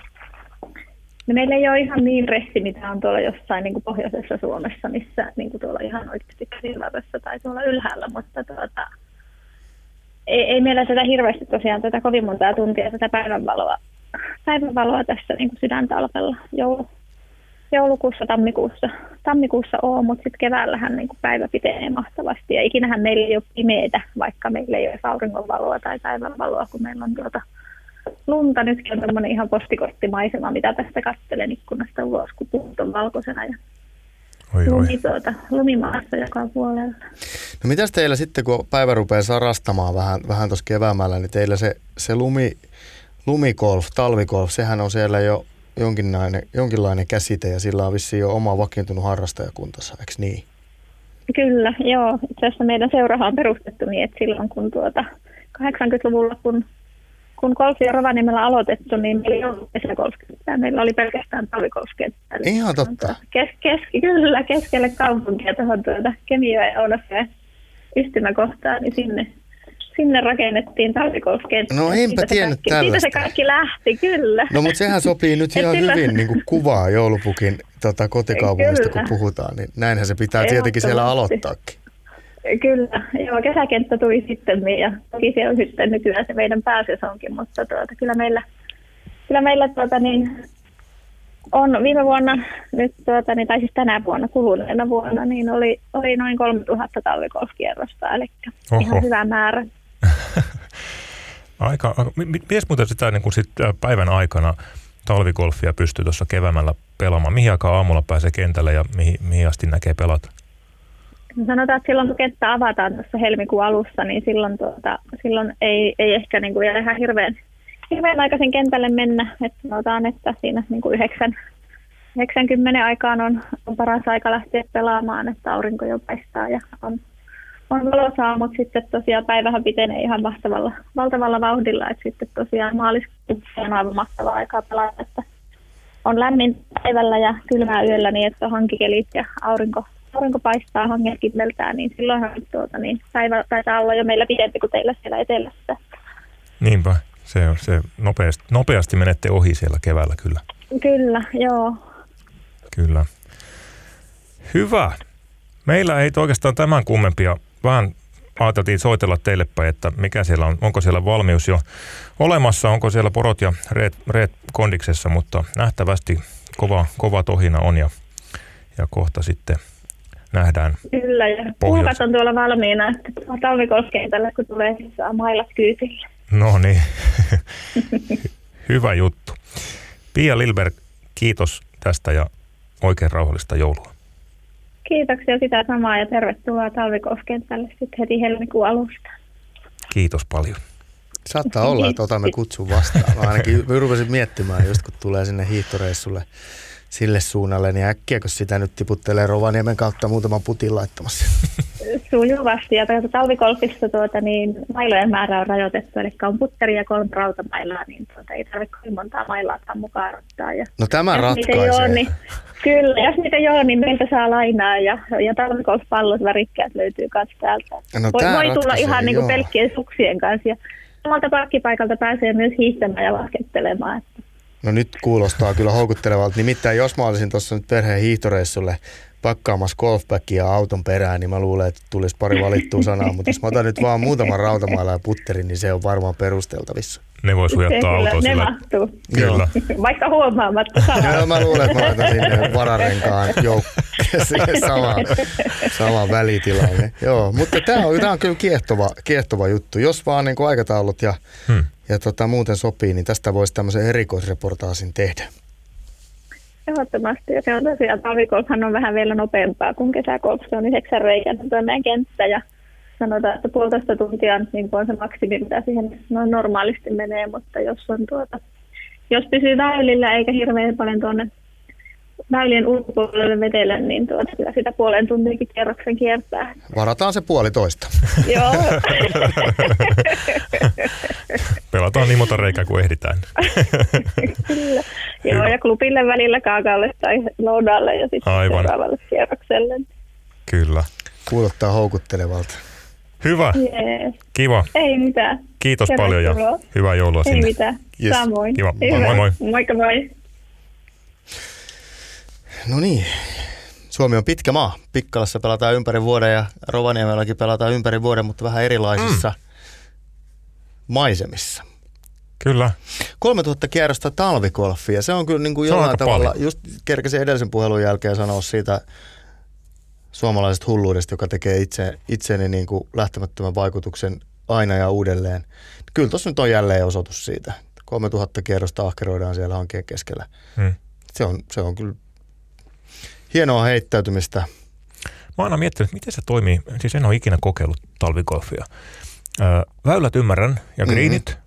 No meillä ei ole ihan niin rehti, mitä on tuolla jossain niin kuin pohjoisessa Suomessa, missä niin kuin tuolla ihan oikeasti käsivarressa tai tuolla ylhäällä, mutta tuota, ei, ei meillä tätä hirveästi tosiaan tätä kovin montaa tuntia tätä päivänvaloa, päivänvaloa tässä niin kuin sydäntalpella joulu, joulukuussa, tammikuussa, tammikuussa on, mutta sitten keväällähän niin kuin päivä pitenee mahtavasti ja ikinähän meillä ei ole pimeitä, vaikka meillä ei ole auringonvaloa tai päivänvaloa, kun meillä on tuota lunta. Nytkin on tämmöinen ihan postikorttimaisema, mitä tästä katselen ikkunasta ulos, kun puut on valkoisena ja Oi, lumi, tuota, lumimaassa joka puolella. No mitäs teillä sitten, kun päivä rupeaa sarastamaan vähän, vähän tuossa keväämällä, niin teillä se, se lumi, lumigolf, talvigolf, sehän on siellä jo jonkinlainen, jonkinlainen käsite ja sillä on vissiin jo oma vakiintunut harrastajakuntansa, eikö niin? Kyllä, joo. Itse asiassa meidän seurahan on perustettu niin, että silloin kun tuota 80-luvulla, kun kun golfi on Rovaniemellä aloitettu, niin meillä ei ollut kesägolfkenttää. Meillä oli pelkästään talvigolfkenttää. Ihan totta. Kes, kes, kyllä, keskelle kaupunkia tuohon tuota Kemijoen ja Ounasjoen yhtymäkohtaan, niin sinne, sinne rakennettiin talvigolfkenttä. No enpä siitä tiennyt kaikki, tällaista. Siitä se kaikki lähti, kyllä. No mutta sehän sopii nyt ihan sillä... hyvin niin kuin kuvaa joulupukin tota, kotikaupungista, kyllä. kun puhutaan. Niin näinhän se pitää tietenkin siellä aloittaakin. Kyllä, joo, kesäkenttä tuli sitten ja toki se on sitten nykyään se meidän pääsesonkin, mutta tuota, kyllä meillä, kyllä meillä tuota, niin, on viime vuonna, nyt tuota, niin, tai siis tänä vuonna, kuluneena vuonna, niin oli, oli noin 3000 talvikolfkierrosta, eli Oho. ihan hyvä määrä. Aika, mies muuten sitä niin kuin sit päivän aikana talvikolfia pystyy tuossa keväämällä pelaamaan? Mihin aikaan aamulla pääsee kentälle ja mihin, mihin asti näkee pelata? No sanotaan, että silloin kun kenttä avataan tuossa helmikuun alussa, niin silloin, tuota, silloin ei, ei ehkä niin kuin ihan hirveän, hirveän aikaisin kentälle mennä. Että sanotaan, että siinä niin kuin 9, 90 aikaan on, on paras aika lähteä pelaamaan, että aurinko jo paistaa ja on, on valosaa, mutta sitten tosiaan päivähän pitenee ihan vastavalla, valtavalla vauhdilla, että sitten tosiaan maaliskuussa on aivan mahtavaa aikaa pelata, että on lämmin päivällä ja kylmää yöllä niin, että on hankikelit ja aurinko aurinko paistaa, hanget kimmeltää, niin silloinhan tuota, niin päivä taitaa olla jo meillä pidempi kuin teillä siellä etelässä. Niinpä, se, on, se nopeasti, nopeasti menette ohi siellä keväällä kyllä. Kyllä, joo. Kyllä. Hyvä. Meillä ei oikeastaan tämän kummempia, vaan ajateltiin soitella teille päin, että mikä siellä on, onko siellä valmius jo olemassa, onko siellä porot ja reet, reet kondiksessa, mutta nähtävästi kova, kova tohina on ja, ja kohta sitten nähdään Kyllä, ja puukat on tuolla valmiina, että talvikolskentällä, kun tulee siis mailat kyytille. No niin, hyvä juttu. Pia Lilberg, kiitos tästä ja oikein rauhallista joulua. Kiitoksia sitä samaa ja tervetuloa talvikolskentälle sitten heti helmikuun alusta. Kiitos paljon. Saattaa olla, että otamme kutsun vastaan. Mä ainakin rupesin miettimään, just kun tulee sinne hiihtoreissulle sille suunnalle, niin äkkiä kun sitä nyt tiputtelee Rovaniemen kautta muutaman putin laittamassa. Sujuvasti. Ja tuota, talvikolfissa tuota, niin mailojen määrä on rajoitettu, eli on putteri ja kolme rautamailaa, niin tuota, ei tarvitse kovin montaa mailaa mukaan ottaa. Ja no tämä ratkaisee. Joo, niin, kyllä, jos niitä joo, niin meiltä saa lainaa ja, ja talvikolfpallot värikkäät löytyy myös täältä. No, voi, voi tulla ihan niin kuin pelkkien suksien kanssa. Ja samalta parkkipaikalta pääsee myös hiihtämään ja laskettelemaan. Että No nyt kuulostaa kyllä houkuttelevalta. Nimittäin jos mä olisin tuossa nyt perheen hiihtoreissulle pakkaamassa golfbackia auton perään, niin mä luulen, että tulisi pari valittua sanaa. Mutta jos mä otan nyt vaan muutaman rautamailla ja putterin, niin se on varmaan perusteltavissa. Ne voi sujattaa autoa Ne sillä. mahtuu. Kyllä. Vaikka huomaamatta saa. Joo, mä luulen, että mä laitan sinne vararenkaan samaan, samaan välitilalle. Joo, mutta tämä on, tää on kyllä kiehtova, kiehtova juttu. Jos vaan niin kuin aikataulut ja, Hmm. ja tota, muuten sopii, niin tästä voisi tämmöisen erikoisreportaasin tehdä. Ehdottomasti. Ja se on tosiaan, talvikolfhan on vähän vielä nopeampaa kuin kesäkolf. Se on yhdeksän reikäinen tuo meidän kenttä ja sanotaan, että puolitoista tuntia on, niin on se maksimi, mitä siihen noin normaalisti menee, mutta jos on tuota, jos pysyy väylillä eikä hirveän paljon tuonne väylien ulkopuolelle vetellä, niin tuota, kyllä sitä puolen tunninkin kierroksen kiertää. Varataan se puolitoista. Joo. Pelataan niin monta reikää kuin ehditään. Kyllä. Joo, Hyvä. ja klubille välillä kaakalle tai loudalle ja sitten Aivan. seuraavalle kierrokselle. Kyllä. Kuulostaa houkuttelevalta. Hyvä. Jees. Kiva. Ei mitään. Kiitos paljon ja Tervetuloa. hyvää joulua Ei sinne. mitään. Yes. Samoin. Kiva. Moi, Hyvä. moi, moi. Moikka moi. No niin. Suomi on pitkä maa. Pikkalassa pelataan ympäri vuoden ja Rovaniemelläkin pelataan ympäri vuoden, mutta vähän erilaisissa mm. maisemissa. Kyllä. 3000 kierrosta talvikolfia. Se on kyllä niin kuin jollain tavalla, paljon. just kerkesin edellisen puhelun jälkeen sanoa siitä suomalaisesta hulluudesta, joka tekee itse, itseni niin kuin lähtemättömän vaikutuksen aina ja uudelleen. Kyllä tuossa nyt on jälleen osoitus siitä. 3000 kierrosta ahkeroidaan siellä hankeen keskellä. Hmm. Se on, se on kyllä hienoa heittäytymistä. Mä oon aina miettinyt, miten se toimii. Siis en ole ikinä kokeillut talvikolfia. Väylät ymmärrän ja greenit, mm-hmm.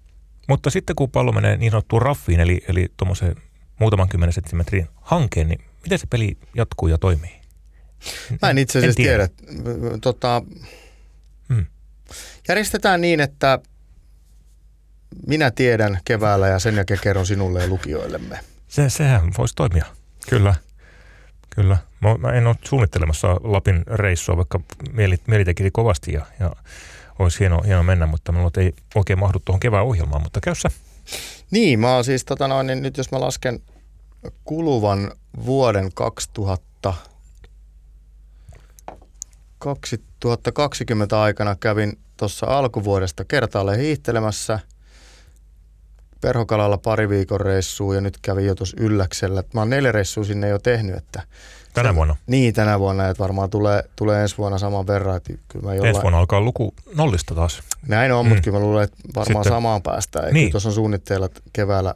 mutta sitten kun pallo menee niin sanottuun raffiin, eli, eli tuommoiseen muutaman kymmenen senttimetrin hankeen, niin miten se peli jatkuu ja toimii? Mä en itse asiassa tiedä. tiedä. Tota, Hmm. Järjestetään niin, että minä tiedän keväällä ja sen jälkeen kerron sinulle ja lukijoillemme. Se, sehän voisi toimia. Kyllä. Kyllä. Mä, mä en ole suunnittelemassa Lapin reissua, vaikka mieli, mieli tekisi kovasti ja, ja olisi hieno, hieno mennä, mutta minulla ei oikein mahdu tuohon kevään ohjelmaan, mutta käy sä. Niin, mä oon siis tota noin, niin nyt jos mä lasken kuluvan vuoden 2000, 2020 aikana kävin tuossa alkuvuodesta kertaalleen hiihtelemässä. Perhokalalla pari viikon reissua ja nyt kävin jo tuossa Ylläksellä. Mä oon neljä reissua sinne jo tehnyt, että Tänä vuonna. niin tänä vuonna, että varmaan tulee, tulee ensi vuonna saman verran. Että kyllä mä jollain, Ensi vuonna alkaa luku nollista taas. Näin on, mm. mutta kyllä mä luulen, että varmaan Sitten- samaan päästään. Niin. tuossa on suunnitteilla että keväällä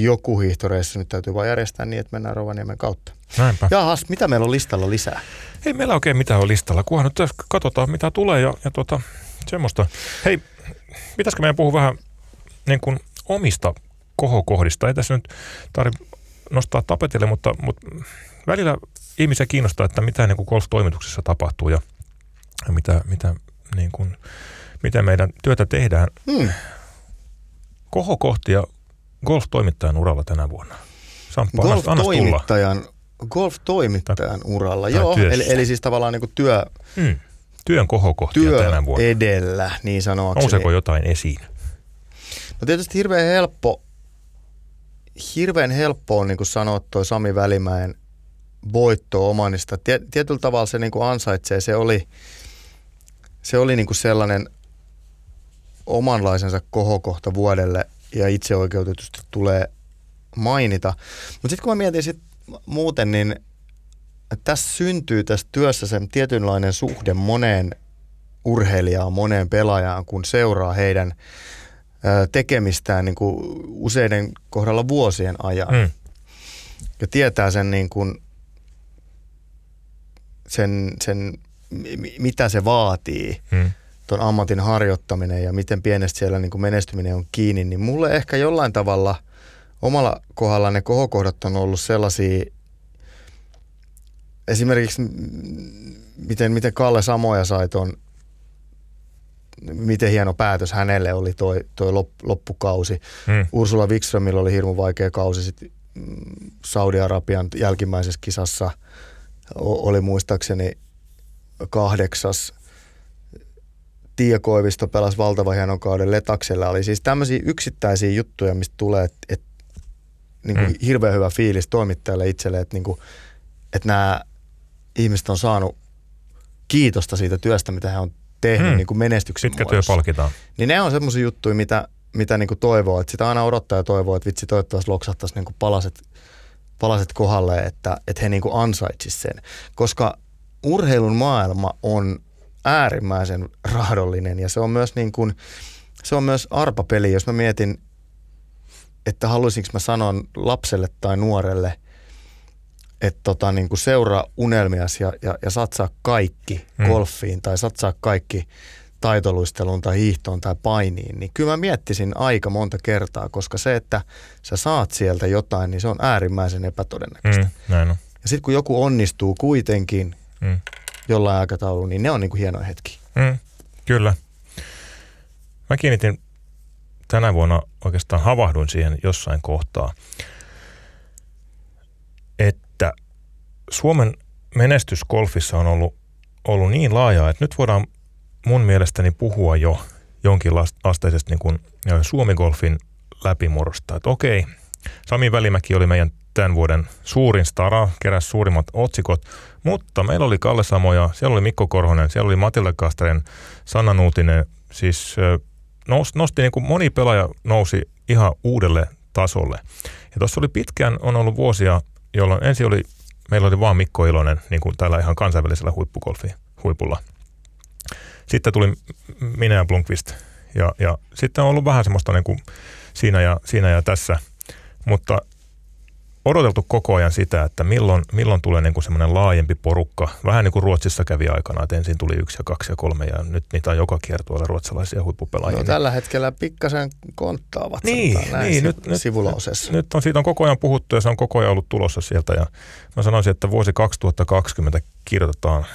joku hiihtoreissu. Nyt täytyy vaan järjestää niin, että mennään Rovaniemen kautta. Näinpä. Jahas, mitä meillä on listalla lisää? Ei meillä oikein mitään ole listalla, kunhan nyt tässä katsotaan mitä tulee ja, ja tota, semmoista. Hei, pitäisikö meidän puhua vähän niin kuin omista kohokohdista? Ei tässä nyt tarvitse nostaa tapetille, mutta, mutta välillä ihmisiä kiinnostaa, että mitä niin kuin golf-toimituksessa tapahtuu ja, ja mitä, mitä, niin kuin, miten meidän työtä tehdään. Hmm. Kohokohtia golf-toimittajan uralla tänä vuonna. Samppa. Golf-toimittajan, golf-toimittajan uralla. tai Joo, työssä. eli, eli siis tavallaan niin työ, Hmm. Työn kohokohtia työ tänä vuonna. edellä, niin sanoakseni. Nouseeko jotain esiin? No tietysti hirveän helppo, hirveän helppo on niin kuin sanoa toi Sami Välimäen voitto Omanista. Tie, tietyllä tavalla se niin kuin ansaitsee. Se oli, se oli niin kuin sellainen omanlaisensa kohokohta vuodelle ja itseoikeutetusti tulee mainita. Mutta sitten kun mä mietin sit muuten, niin tässä syntyy tässä työssä sen tietynlainen suhde moneen urheilijaan, moneen pelaajaan, kun seuraa heidän tekemistään niin kuin useiden kohdalla vuosien ajan. Mm. Ja tietää sen, niin kuin, sen, sen mi- mitä se vaatii, Mm. Tuon ammatin harjoittaminen ja miten pienestä siellä niin kuin menestyminen on kiinni, niin mulle ehkä jollain tavalla omalla kohdalla ne kohokohdat on ollut sellaisia, esimerkiksi miten, miten Kalle Samoja sai ton, miten hieno päätös hänelle oli toi, toi lop, loppukausi. Mm. Ursula Wikströmillä oli hirmu vaikea kausi sit mm, Saudi-Arabian jälkimmäisessä kisassa oli muistaakseni kahdeksas. Tiia Koivisto pelasi valtavan hienon kauden Letaksella. Oli siis tämmöisiä yksittäisiä juttuja, mistä tulee, että et, niin Mm. hirveän hyvä fiilis toimittajalle itselle, että niin kuin, et nämä ihmiset on saanut kiitosta siitä työstä, mitä he on tehnyt Mm. niin kuin menestyksen Pitkä työ muodossa. palkitaan. Niin ne on semmoisia juttuja, mitä, mitä niin kuin toivoo. Että sitä aina odottaa ja toivoo, että vitsi toivottavasti loksahtaisi niin kuin palaset, palaset kohdalle, että, että he niin kuin ansaitsisivat sen. Koska urheilun maailma on äärimmäisen raadollinen ja se on myös niin kuin, se on myös arpapeli, jos mä mietin, että haluaisinko mä sanoa lapselle tai nuorelle, että tota, niin kuin seuraa unelmias ja, ja, ja satsaa kaikki hmm. golfiin tai satsaa kaikki taitoluisteluun tai hiihtoon tai painiin, niin kyllä mä miettisin aika monta kertaa, koska se, että sä saat sieltä jotain, niin se on äärimmäisen epätodennäköistä. Mm, näin on. Ja sitten kun joku onnistuu kuitenkin mm. Jollain aikataululla, niin ne on niin kuin hienoja hetki. Mm, kyllä. Mä kiinnitin tänä vuonna oikeastaan havahduin siihen jossain kohtaa, että Suomen menestys golfissa on ollut, ollut niin laajaa, että nyt voidaan mun mielestäni puhua jo jonkinlaista niin kuin Suomi-golfin läpimurrosta. Että okei, Sami Välimäki oli meidän tämän vuoden suurin stara, keräsi suurimmat otsikot, mutta meillä oli Kalle Samoja, siellä oli Mikko Korhonen, siellä oli Matilda Kasteren, Sanna Nuutinen, siis nosti, nosti niin kuin moni pelaaja nousi ihan uudelle tasolle. Ja tuossa oli pitkään, on ollut vuosia, jolloin ensin oli, meillä oli vaan Mikko Ilonen, niin kuin täällä ihan kansainvälisellä huippukolfi huipulla. Sitten tuli minä ja Blunkvist. Ja, ja sitten on ollut vähän semmoista niin kuin siinä, ja, siinä ja tässä. Mutta odoteltu koko ajan sitä, että milloin, milloin tulee niin kuin semmoinen laajempi porukka. Vähän niin kuin Ruotsissa kävi aikana, että ensin tuli yksi ja kaksi ja kolme ja nyt niitä on joka kiertueella ruotsalaisia huippupelaajia. No, tällä hetkellä pikkasen konttaavat niin, niin, nyt, sivulausessa. Nyt, nyt on siitä on koko ajan puhuttu ja se on koko ajan ollut tulossa sieltä ja mä sanoisin, että vuosi 2020 kirjoitetaan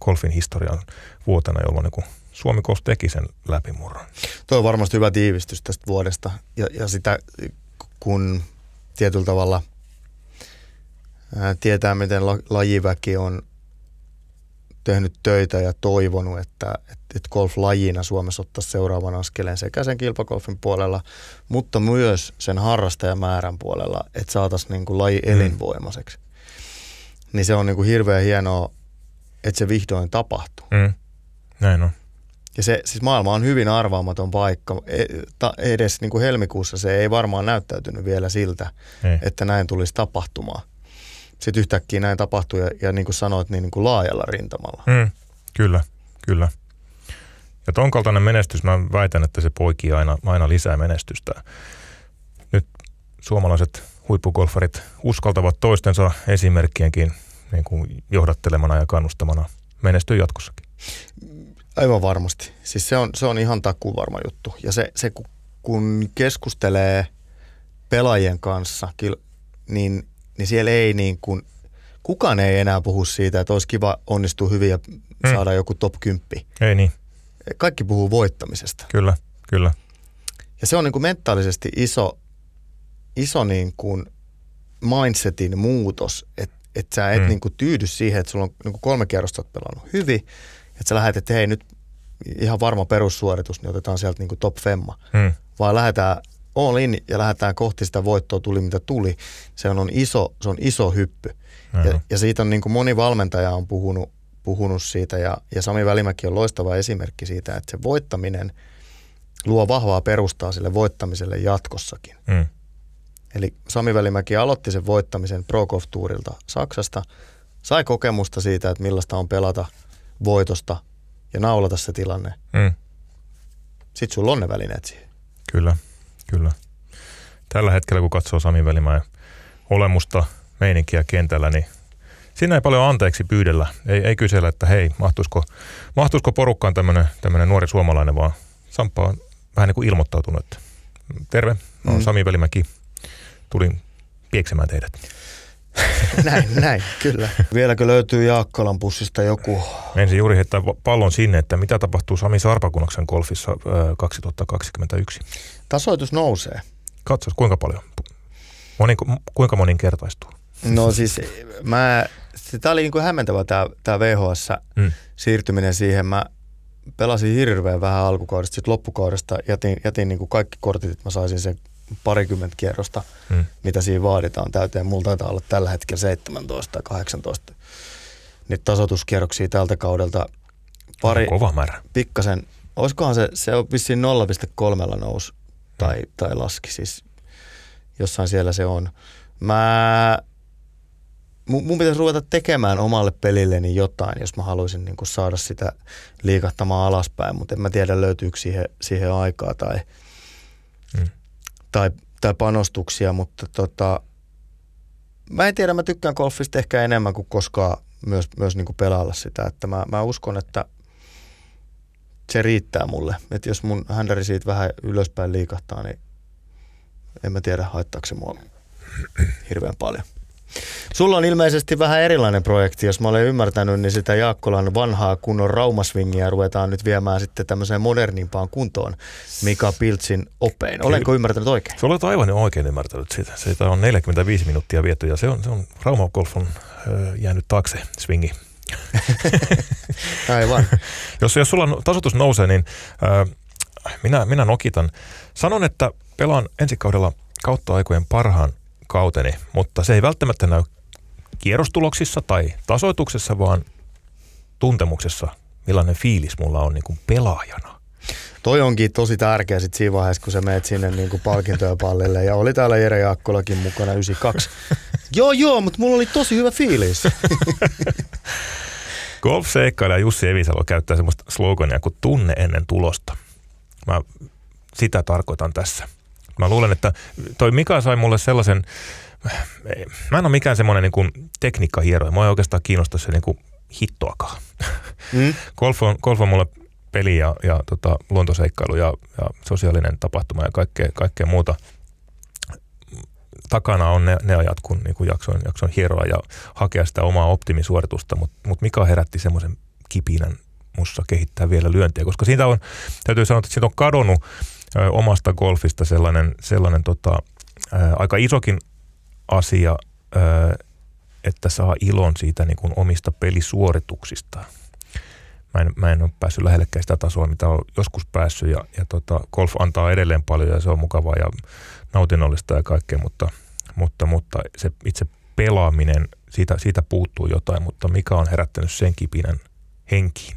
golfin historian vuotena, jolloin niin kuin Suomi Golf teki sen läpimurron. Tuo on varmasti hyvä tiivistys tästä vuodesta ja, ja sitä kun tietyllä tavalla tietää, miten la, lajiväki on tehnyt töitä ja toivonut, että, että golf-lajina Suomessa ottaisi seuraavan askeleen sekä sen kilpagolfin puolella, mutta myös sen harrastajamäärän puolella, että saataisiin niin kuin laji mm. elinvoimaiseksi. Mm. Niin se on niin kuin hirveän hienoa että se vihdoin tapahtuu. Mm. Näin on. Ja se, siis maailma on hyvin arvaamaton paikka. E, edes niin kuin helmikuussa se ei varmaan näyttäytynyt vielä siltä, ei. että näin tulisi tapahtumaan. Sitten yhtäkkiä näin tapahtui ja, ja niin kuin sanoit, niin, niin kuin laajalla rintamalla. Mm. Kyllä, kyllä. Ja ton kaltainen menestys, mä väitän, että se poikii aina, aina lisää menestystä. Nyt suomalaiset huippugolfarit uskaltavat toistensa esimerkkienkin niin kuin johdattelemana ja kannustamana menestyy jatkossakin. Aivan varmasti. Siis se on, se on ihan varma juttu. Ja se, se kun keskustelee pelaajien kanssa, niin, niin siellä ei niin kuin, kukaan ei enää puhu siitä, että olisi kiva onnistua hyvin ja hmm. saada joku top 10. Ei niin. Kaikki puhuu voittamisesta. Kyllä, kyllä. Ja se on niin kuin mentaalisesti iso, iso niin kuin mindsetin muutos, että että sä et mm. niinku tyydy siihen, että sulla on niinku kolme kierrosta oot pelannut hyvin, että sä lähdet, että hei nyt ihan varma perussuoritus, niin otetaan sieltä niinku top femma. Mm. Vaan lähdetään all in ja lähdetään kohti sitä voittoa, tuli mitä tuli. Se on iso, se on iso hyppy. Ja, ja siitä on niin kuin moni valmentaja on puhunut, puhunut siitä ja, ja Sami Välimäki on loistava esimerkki siitä, että se voittaminen luo vahvaa perustaa sille voittamiselle jatkossakin. Mm. Eli Sami Välimäki aloitti sen voittamisen Pro Golf Tourilta Saksasta, sai kokemusta siitä, että millaista on pelata voitosta ja naulata se tilanne. Mm. Sitten sulla on ne välineet siihen. Kyllä, kyllä. Tällä hetkellä, kun katsoo Sami Välimäen olemusta, meininkiä kentällä, niin siinä ei paljon anteeksi pyydellä. Ei, ei kysellä, että hei, mahtuisiko, mahtuisiko porukkaan tämmöinen nuori suomalainen, vaan Samppa on vähän niin kuin ilmoittautunut, että terve, mä oon mm. Sami Välimäki, tulin pieksemään teidät. näin, näin, kyllä. Vieläkö löytyy Jaakkolan pussista joku? Ensin juuri heittää pallon sinne, että mitä tapahtuu Sami Sarpakunaksen golfissa 2021? Tasoitus nousee. Katsos, kuinka paljon? Moni, kuinka moninkertaistuu? No siis mä, tämä oli niin kuin hämmentävä tämä, VHS mm. siirtyminen siihen. Mä pelasin hirveän vähän alkukaudesta, sitten loppukaudesta jätin, jätin niin kuin kaikki kortit, että mä saisin sen parikymmentä kierrosta, hmm. mitä siinä vaaditaan täyteen. Mulla taitaa olla tällä hetkellä 17 tai 18 niitä tasoituskierroksia tältä kaudelta. Pari, kova määrä. Pikkasen, olisikohan se, se on vissiin 0,3 nousi tai, tai laski. Siis jossain siellä se on. Mä, mun, mun pitäisi ruveta tekemään omalle pelilleni jotain, jos mä haluaisin niin kuin saada sitä liikahtamaan alaspäin, mutta en mä tiedä löytyykö siihen, siihen aikaa tai, mm. Tai, tai panostuksia, mutta tota, mä en tiedä, mä tykkään golfista ehkä enemmän kuin koskaan myös, myös niin kuin pelailla sitä, että mä, mä uskon, että se riittää mulle. Että jos mun händäri siitä vähän ylöspäin liikahtaa, niin en mä tiedä, haittaako se mua hirveän paljon. Sulla on ilmeisesti vähän erilainen projekti, jos mä olen ymmärtänyt, niin sitä Jaakkolan vanhaa kunnon raumasvingiä ruvetaan nyt viemään sitten tämmöiseen modernimpaan kuntoon Mika Piltsin opein. Olenko ymmärtänyt oikein? Se olet aivan oikein ymmärtänyt siitä. Siitä on 45 minuuttia vietty ja se on, se on Rauma Golf on jäänyt taakse swingi. Aivan. jos, jos sulla tasoitus nousee, niin äh, minä, minä nokitan. Sanon, että pelaan ensi kaudella kautta aikojen parhaan kauteni, mutta se ei välttämättä näy kierrostuloksissa tai tasoituksessa, vaan tuntemuksessa, millainen fiilis mulla on niin kuin pelaajana. Toi onkin tosi tärkeä sit siinä vaiheessa, kun sä meet sinne niin kuin palkintoja pallille. Ja oli täällä Jere Jaakkolakin mukana 92. joo, joo, mutta mulla oli tosi hyvä fiilis. Golf-seikkailija Jussi Evisalo käyttää semmoista slogania kuin tunne ennen tulosta. Mä sitä tarkoitan tässä. Mä luulen, että toi Mika sai mulle sellaisen, mä en ole mikään semmoinen niin kuin tekniikkahieroja. Mua ei oikeastaan kiinnosta se niin kuin hittoakaan. Mm. golf, on, golf on mulle peli ja, ja tota, luontoseikkailu ja, ja sosiaalinen tapahtuma ja kaikkea, kaikkea muuta. Takana on ne, ne ajat, kun niin kuin jaksoin, jaksoin hieroa ja hakea sitä omaa optimisuoritusta, mutta mut Mika herätti semmoisen kipinän mussa kehittää vielä lyöntiä, koska siitä on, täytyy sanoa, että siitä on kadonnut omasta golfista sellainen, sellainen tota, aika isokin asia, että saa ilon siitä niin kuin omista pelisuorituksista. Mä en, mä en ole päässyt lähellekään sitä tasoa, mitä on joskus päässyt ja, ja tota, golf antaa edelleen paljon ja se on mukavaa ja nautinnollista ja kaikkea, mutta, mutta, mutta se itse pelaaminen, siitä, siitä puuttuu jotain, mutta mikä on herättänyt sen kipinän henkiin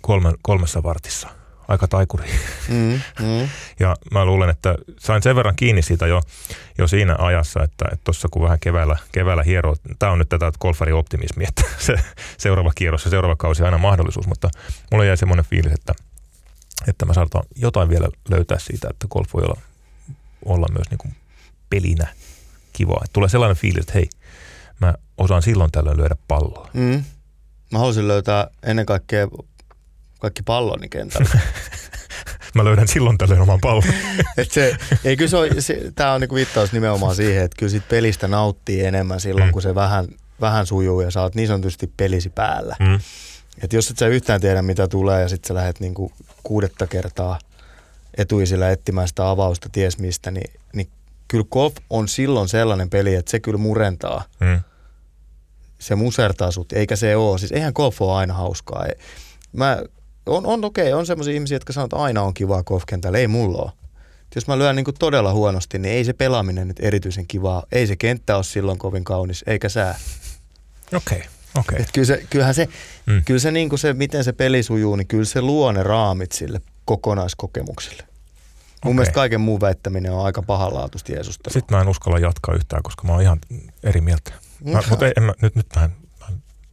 kolme, kolmessa vartissa – aika taikuri. Mm, mm. ja mä luulen, että sain sen verran kiinni siitä jo, jo siinä ajassa, että tuossa kun vähän keväällä, keväällä hiero, tämä on nyt tätä golfari-optimismi, että se seuraava kierros ja seuraava kausi on aina mahdollisuus, mutta mulle jäi semmoinen fiilis, että, että mä saatan jotain vielä löytää siitä, että golf voi olla, olla myös niin kuin pelinä kivaa. Että tulee sellainen fiilis, että hei, mä osaan silloin tällöin lyödä palloa. Mm. Mä haluaisin löytää ennen kaikkea kaikki palloni kentällä. Mä löydän silloin tällöin oman pallon. Et se, ei, kyllä se on, se, tää on niinku viittaus nimenomaan siihen, että kyllä sit pelistä nauttii enemmän silloin, mm. kun se vähän, vähän sujuu ja sä oot niin sanotusti pelisi päällä. Mm. Et jos et sä yhtään tiedä, mitä tulee ja sitten sä lähdet niinku kuudetta kertaa etuisilla etsimään sitä avausta ties mistä, niin, niin kyllä golf on silloin sellainen peli, että se kyllä murentaa. Mm. Se musertaa sut, eikä se ole. Siis eihän golf ole aina hauskaa. Mä on, on okei, okay, on semmoisia ihmisiä, jotka sanoo, että aina on kivaa golfkentällä. Ei mulla ole. Jos mä lyön niin kuin todella huonosti, niin ei se pelaaminen nyt erityisen kivaa. Ei se kenttä ole silloin kovin kaunis, eikä sää. Okei. Okay. Okay. Et kyllä se, kyllähän se, mm. kyllä se, niin kuin se, miten se peli sujuu, niin kyllä se luo ne raamit sille kokonaiskokemukselle. Mun okay. mielestä kaiken muun väittäminen on aika pahanlaatuista Jeesusta. Sitten mä en uskalla jatkaa yhtään, koska mä oon ihan eri mieltä. Mä, mutta en, mä, nyt, nyt mä en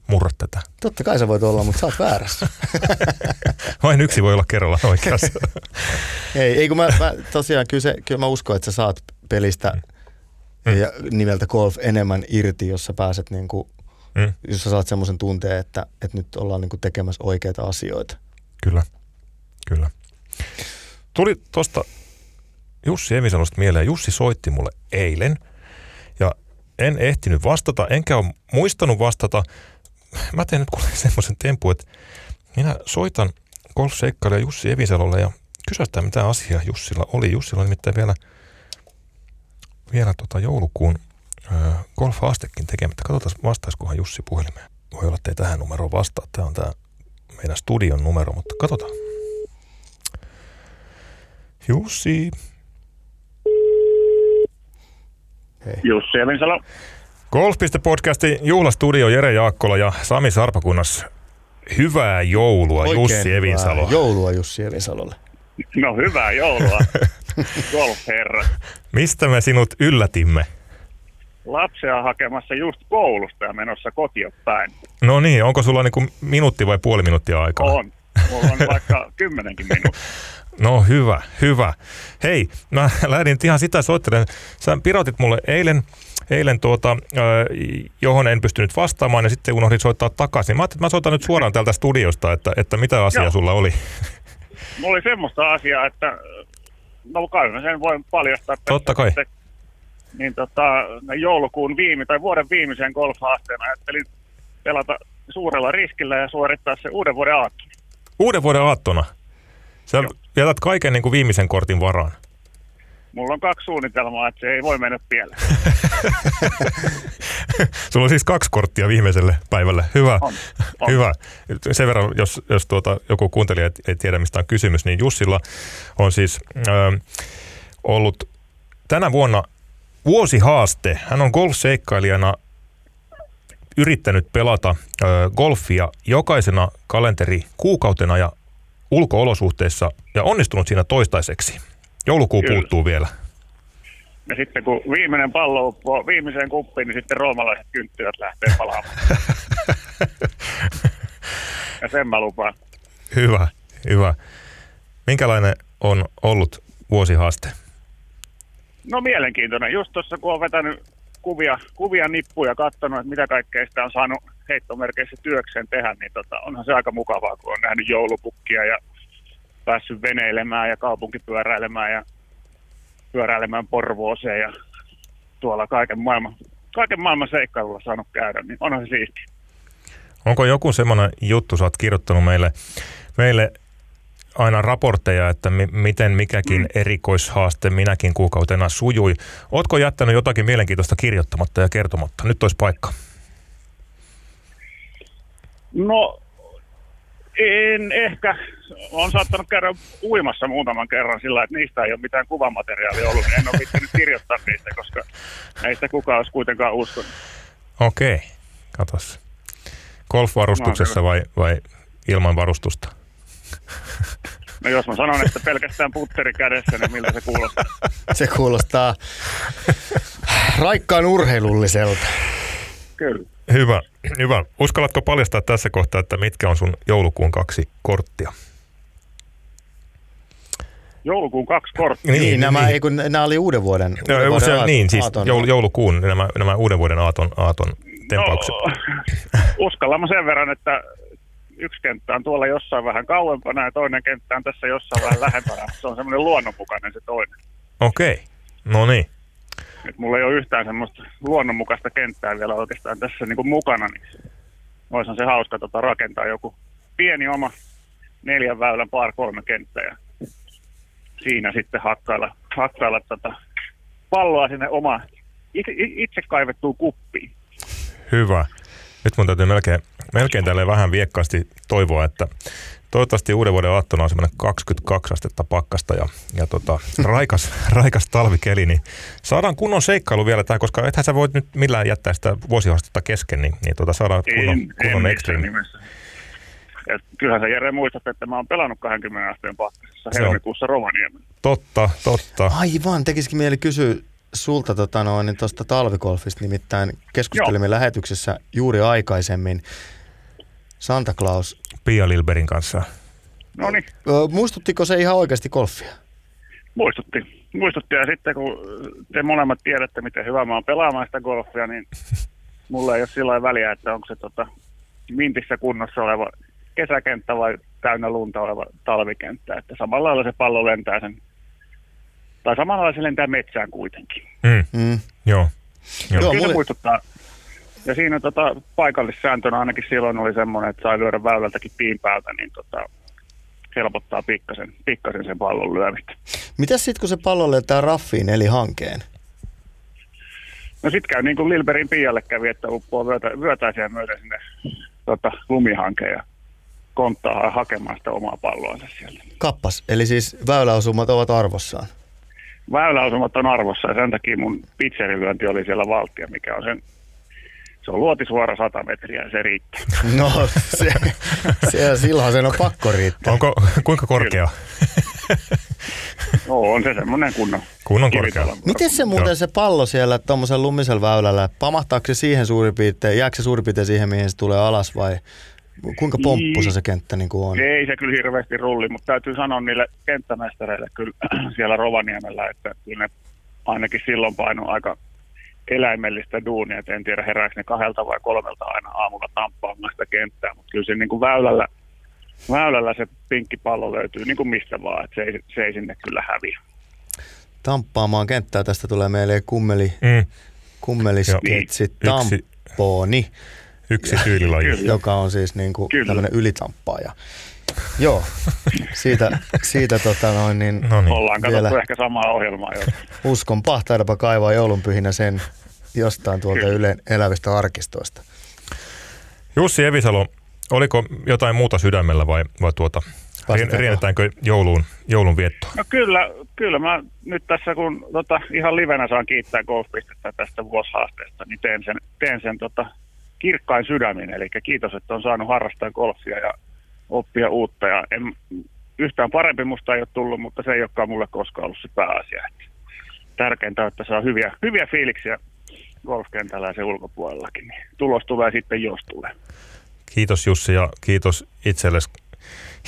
murra tätä. Totta kai sä voit olla, mutta sä oot väärässä. Vain yksi voi olla kerralla oikeassa. ei, ei kun mä, mä tosiaan, kyllä, se, kyllä mä uskon, että sä saat pelistä mm. ja nimeltä golf enemmän irti, jos sä pääset niin kuin, mm. jos sä saat semmoisen tunteen, että, että nyt ollaan niin kuin tekemässä oikeita asioita. Kyllä, kyllä. Tuli tuosta Jussi Emisalosta mieleen. Jussi soitti mulle eilen ja en ehtinyt vastata, enkä ole muistanut vastata – mä teen nyt kuule semmoisen tempun, että minä soitan golfseikkailija Jussi Evisalolle ja kysytään mitä asiaa Jussilla oli. Jussilla on nimittäin vielä, vielä tota joulukuun golf-haastekin tekemättä. Katsotaan vastaiskohan Jussi puhelimeen. Voi olla, että ei tähän numeroon vastaa. Tämä on tämä meidän studion numero, mutta katsotaan. Jussi. Hei. Jussi Evisalo. Golf.podcastin juhlastudio Jere Jaakkola ja Sami Sarpakunnas. Hyvää joulua Oikein Jussi Evinsalo. Joulua Jussi Evinsalolle. No hyvää joulua. golfherra. Mistä me sinut yllätimme? Lapsia hakemassa just koulusta ja menossa kotia päin. No niin, onko sulla niinku minuutti vai puoli minuuttia aikaa? On. Mulla on vaikka kymmenenkin minuuttia. No hyvä, hyvä. Hei, mä lähdin ihan sitä soittelemaan. Sä pirotit mulle eilen, eilen tuota, johon en pystynyt vastaamaan ja sitten unohdin soittaa takaisin. Mä ajattelin, että mä soitan nyt suoraan täältä studiosta, että, että mitä asiaa Joo. sulla oli. Mulla oli semmoista asiaa, että no kai mä sen voin paljastaa. Totta kai. Että, niin tota, joulukuun viime tai vuoden viimeisen golf-haasteen ajattelin pelata suurella riskillä ja suorittaa se uuden vuoden aattona. Uuden vuoden aattona? Sä Joo. jätät kaiken niin kuin viimeisen kortin varaan. Mulla on kaksi suunnitelmaa, että se ei voi mennä pieleen. Sulla on siis kaksi korttia viimeiselle päivälle. Hyvä. On, on. Hyvä. Sen verran, jos, jos tuota, joku kuuntelija ei tiedä, mistä on kysymys, niin Jussilla on siis ö, ollut tänä vuonna vuosihaaste. Hän on golfseikkailijana yrittänyt pelata ö, golfia jokaisena kalenteri kuukautena ja ulkoolosuhteissa ja onnistunut siinä toistaiseksi. Joulukuu Kyllä. puuttuu vielä. Ja sitten kun viimeinen pallo uppoo viimeiseen kuppiin, niin sitten roomalaiset kynttilät lähtee palaamaan. ja sen mä lupaan. Hyvä, hyvä. Minkälainen on ollut vuosihaaste? No mielenkiintoinen. Just tuossa kun on vetänyt kuvia, kuvia nippuja ja katsonut, että mitä kaikkea sitä on saanut heittomerkeissä työkseen tehdä, niin tota, onhan se aika mukavaa, kun on nähnyt joulupukkia ja päässyt veneilemään ja kaupunkipyöräilemään ja pyöräilemään Porvooseen ja tuolla kaiken maailman, kaiken maailman seikkailulla saanut käydä, niin onhan se siisti. Onko joku semmoinen juttu, sä oot kirjoittanut meille, meille aina raportteja, että mi- miten mikäkin mm. erikoishaaste minäkin kuukautena sujui. Ootko jättänyt jotakin mielenkiintoista kirjoittamatta ja kertomatta? Nyt olisi paikka. No en ehkä. Olen saattanut käydä uimassa muutaman kerran sillä, että niistä ei ole mitään kuvamateriaalia ollut, niin en ole viittinyt kirjoittaa niistä, koska ei sitä kukaan olisi kuitenkaan uskonut. Okei, okay. katos. Golfvarustuksessa vai, vai ilman varustusta? No jos mä sanon, että pelkästään putteri kädessä, niin miltä se kuulostaa? Se kuulostaa raikkaan urheilulliselta. Kyllä. Hyvä, hyvä. Uskallatko paljastaa tässä kohtaa, että mitkä on sun joulukuun kaksi korttia? Joulukuun kaksi korttia. Niin, niin nämä, niin. Ei, kun, nämä oli uuden vuoden, uuden no, vuoden se, aaton, Niin, siis aaton. joulukuun nämä, nämä uuden vuoden aaton, aaton tempaukset. No, uskalla sen verran, että yksi kenttä on tuolla jossain vähän kauempana ja toinen kenttä on tässä jossain vähän lähempänä. Se on semmoinen luonnonmukainen se toinen. Okei, okay. no niin. Et mulla ei ole yhtään semmoista luonnonmukaista kenttää vielä oikeastaan tässä niin kuin mukana, niin olisi se hauska tota, rakentaa joku pieni oma neljän väylän par kolme kenttä ja siinä sitten hakkailla, hakkailla tota palloa sinne oma itse, itse kaivettuun kuppiin. Hyvä. Nyt mun täytyy melkein, melkein tälle vähän viekkaasti toivoa, että toivottavasti uuden vuoden aattona on semmoinen 22 astetta pakkasta ja, ja tota, raikas, raikas talvikeli, niin saadaan kunnon seikkailu vielä tähän, koska ethän sä voit nyt millään jättää sitä vuosihaastetta kesken, niin, niin tota, saadaan kunnon, en, kunnon en. Ja kyllähän sä Jere muistat, että mä oon pelannut 20 asteen pakkasessa helmikuussa Rovaniemellä. Totta, totta. Aivan, tekisikin mieli kysyä sulta tota noin, niin tuosta talvikolfista, nimittäin keskustelimme Joo. lähetyksessä juuri aikaisemmin Santa Claus. Pia Lilberin kanssa. No niin. Muistuttiko se ihan oikeasti golfia? Muistutti. Muistutti ja sitten kun te molemmat tiedätte, miten hyvä mä oon pelaamaan sitä golfia, niin mulla ei ole sillä väliä, että onko se tota, mintissä kunnossa oleva kesäkenttä vai täynnä lunta oleva talvikenttä. Että samalla lailla se pallo lentää sen tai samalla se lentää metsään kuitenkin. Mm. Mm. Joo. Joo. Kyllä mulle... muistuttaa. Ja siinä tota, paikallissääntönä ainakin silloin oli semmoinen, että sai lyödä väylältäkin piin päältä, niin tota, helpottaa pikkasen, pikkasen sen pallon lyömistä. Mitäs sitten, kun se pallo lentää raffiin eli hankeen? No sitten käy niin kuin Lilberin Pialle kävi, että uppoo vyötä, vyötäisiä myöten sinne tota, lumihankeen ja konttaa hakemaan sitä omaa palloansa sieltä. Kappas, eli siis väyläosumat ovat arvossaan? väyläosumat on arvossa ja sen takia mun pizzerilyönti oli siellä valtia, mikä on sen se on luotisuora 100 metriä ja se riittää. No, se, se, silloin sen on pakko riittää. Onko, kuinka korkea? No, on se semmoinen kunnon, kunnon korkealla. Miten se muuten Joo. se pallo siellä tuommoisen lumisella väylällä, pamahtaako se siihen suurin piirtein, jääkö se suurin piirtein siihen, mihin se tulee alas vai kuinka pomppusa se kenttä niin kuin on? Ei se kyllä hirveästi rulli, mutta täytyy sanoa niille kenttämestareille kyllä siellä Rovaniemellä, että kyllä ne ainakin silloin paino aika eläimellistä duunia, että en tiedä herääkö ne kahdelta vai kolmelta aina aamulla tamppaamaan sitä kenttää, mutta kyllä se niin kuin väylällä, väylällä se pinkki pallo löytyy niin kuin mistä vaan, että se ei, se ei sinne kyllä häviä. Tamppaamaan kenttää, tästä tulee meille kummeli, mm. kummelisketsi niin. Yksi tyylilaji. Joka on siis niin kuin tämmöinen ylitamppaaja. Joo, siitä, siitä tota noin, niin no niin. Ollaan katsottu ehkä samaa ohjelmaa. Jo. Uskon pahtaidapa kaivaa joulunpyhinä sen jostain tuolta Kyllä. Ylen elävistä arkistoista. Jussi Evisalo, oliko jotain muuta sydämellä vai, vai tuota, riennetäänkö jouluun, joulun viettoon? No kyllä, kyllä mä nyt tässä kun tota, ihan livenä saan kiittää golfpistettä tästä vuosihaasteesta, niin teen sen, teen sen tota, kirkkain sydämin. Eli kiitos, että on saanut harrastaa golfia ja oppia uutta. Ja en, yhtään parempi musta ei ole tullut, mutta se ei olekaan mulle koskaan ollut se pääasia. Että tärkeintä on, että saa hyviä, hyviä fiiliksiä golfkentällä ja sen ulkopuolellakin. Niin tulos tulee sitten, jos tulee. Kiitos Jussi ja kiitos itsellesi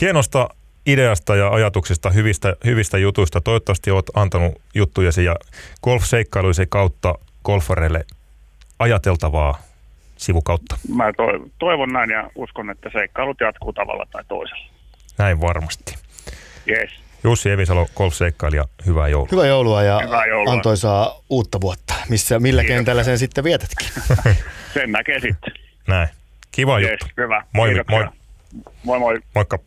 hienosta ideasta ja ajatuksista, hyvistä, hyvistä jutuista. Toivottavasti olet antanut juttujesi ja golfseikkailuisen kautta golfareille ajateltavaa sivukautta. Mä toivon näin ja uskon, että seikkailut jatkuu tavalla tai toisella. Näin varmasti. Yes. Jussi Evisalo, golfseikkailija, hyvää joulua. Hyvää joulua ja hyvää joulua. antoisaa uutta vuotta. Missä, millä Kiitos. kentällä sen sitten vietätkin? sen näkee sitten. Näin. Kiva yes, juttu. Hyvä. Moi, moi. Moi moi. Moikka.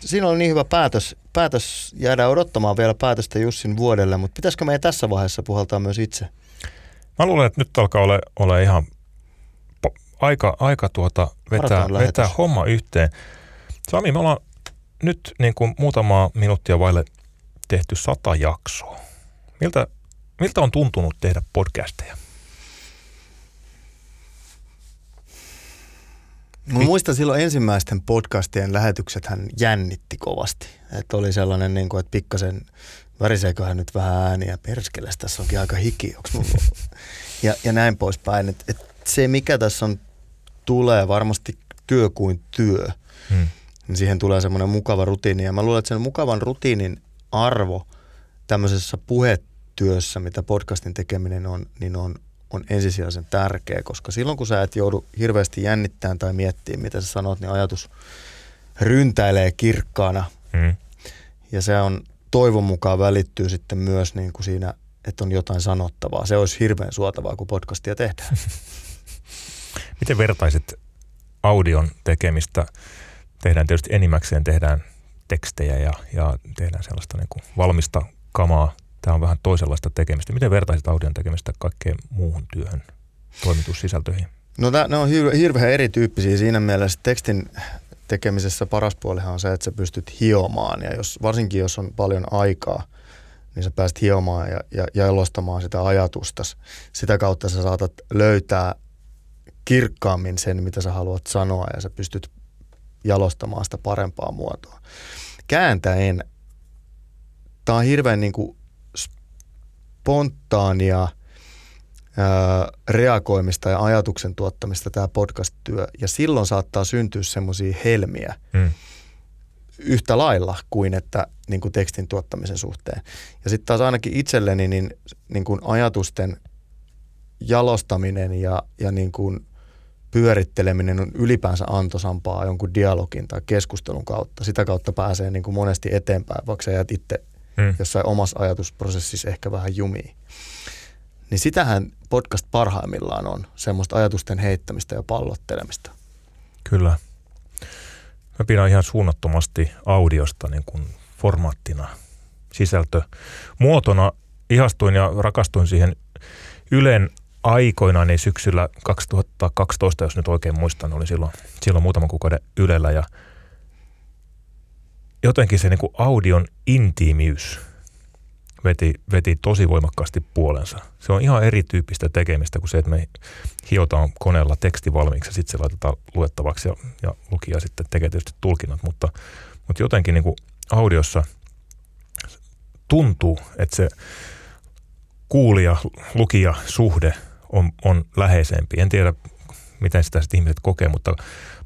Siinä oli niin hyvä päätös. Päätös jäädä odottamaan vielä päätöstä Jussin vuodelle, mutta pitäisikö meidän tässä vaiheessa puhaltaa myös itse? Mä luulen, että nyt alkaa olla, olla ihan aika, aika tuota vetää, vetää homma yhteen. Sami, me ollaan nyt niin kuin muutama minuuttia vaille tehty sata jaksoa. Miltä, miltä on tuntunut tehdä podcasteja? Mä muistan silloin ensimmäisten podcastien lähetykset hän jännitti kovasti. Että oli sellainen, niin kuin, että pikkasen väriseeköhän nyt vähän ääniä perskele, tässä onkin aika hiki, ja, ja näin poispäin. Että et se, mikä tässä on tulee varmasti työ kuin työ. Hmm. Niin siihen tulee semmoinen mukava rutiini. Ja mä luulen, että sen mukavan rutiinin arvo tämmöisessä puhetyössä, mitä podcastin tekeminen on, niin on, on ensisijaisen tärkeä, koska silloin kun sä et joudu hirveästi jännittämään tai miettimään, mitä sä sanot, niin ajatus ryntäilee kirkkaana. Hmm. Ja se on toivon mukaan välittyy sitten myös niin kuin siinä, että on jotain sanottavaa. Se olisi hirveän suotavaa, kun podcastia tehdään. Miten vertaisit audion tekemistä? Tehdään tietysti enimmäkseen tehdään tekstejä ja, ja tehdään sellaista niin kuin valmista kamaa. Tämä on vähän toisenlaista tekemistä. Miten vertaisit audion tekemistä kaikkeen muuhun työhön, toimitussisältöihin? No tämä, ne on hirveän erityyppisiä siinä mielessä. Tekstin tekemisessä paras puolihan on se, että sä pystyt hiomaan ja jos, varsinkin jos on paljon aikaa, niin sä pääset hiomaan ja, ja jalostamaan sitä ajatusta. Sitä kautta sä saatat löytää kirkkaammin sen, mitä sä haluat sanoa ja sä pystyt jalostamaan sitä parempaa muotoa. Kääntäen, tämä on hirveän niin kuin spontaania ää, reagoimista ja ajatuksen tuottamista tämä podcast-työ ja silloin saattaa syntyä semmoisia helmiä hmm. yhtä lailla kuin että niin kuin tekstin tuottamisen suhteen. Ja sitten taas ainakin itselleni niin, niin kuin ajatusten jalostaminen ja, ja niin kuin pyöritteleminen on ylipäänsä antosampaa jonkun dialogin tai keskustelun kautta. Sitä kautta pääsee niin kuin monesti eteenpäin, vaikka sä jäät itse hmm. jossain omassa ajatusprosessissa ehkä vähän jumiin. Niin sitähän podcast parhaimmillaan on, semmoista ajatusten heittämistä ja pallottelemista. Kyllä. Mä pidän ihan suunnattomasti audiosta niin kuin formaattina, sisältö, muotona. Ihastuin ja rakastuin siihen Ylen aikoinaan, niin syksyllä 2012, jos nyt oikein muistan, oli silloin, silloin muutaman kuukauden Ylellä ja jotenkin se niin kuin audion intiimiys veti, veti tosi voimakkaasti puolensa. Se on ihan erityyppistä tekemistä kuin se, että me hiotaan koneella teksti valmiiksi ja sitten se laitetaan luettavaksi ja, ja lukija sitten tekee tietysti tulkinnat, mutta, mutta jotenkin niin kuin audiossa tuntuu, että se kuulija-lukija-suhde on, on läheisempi. En tiedä, miten sitä sitten ihmiset kokee, mutta,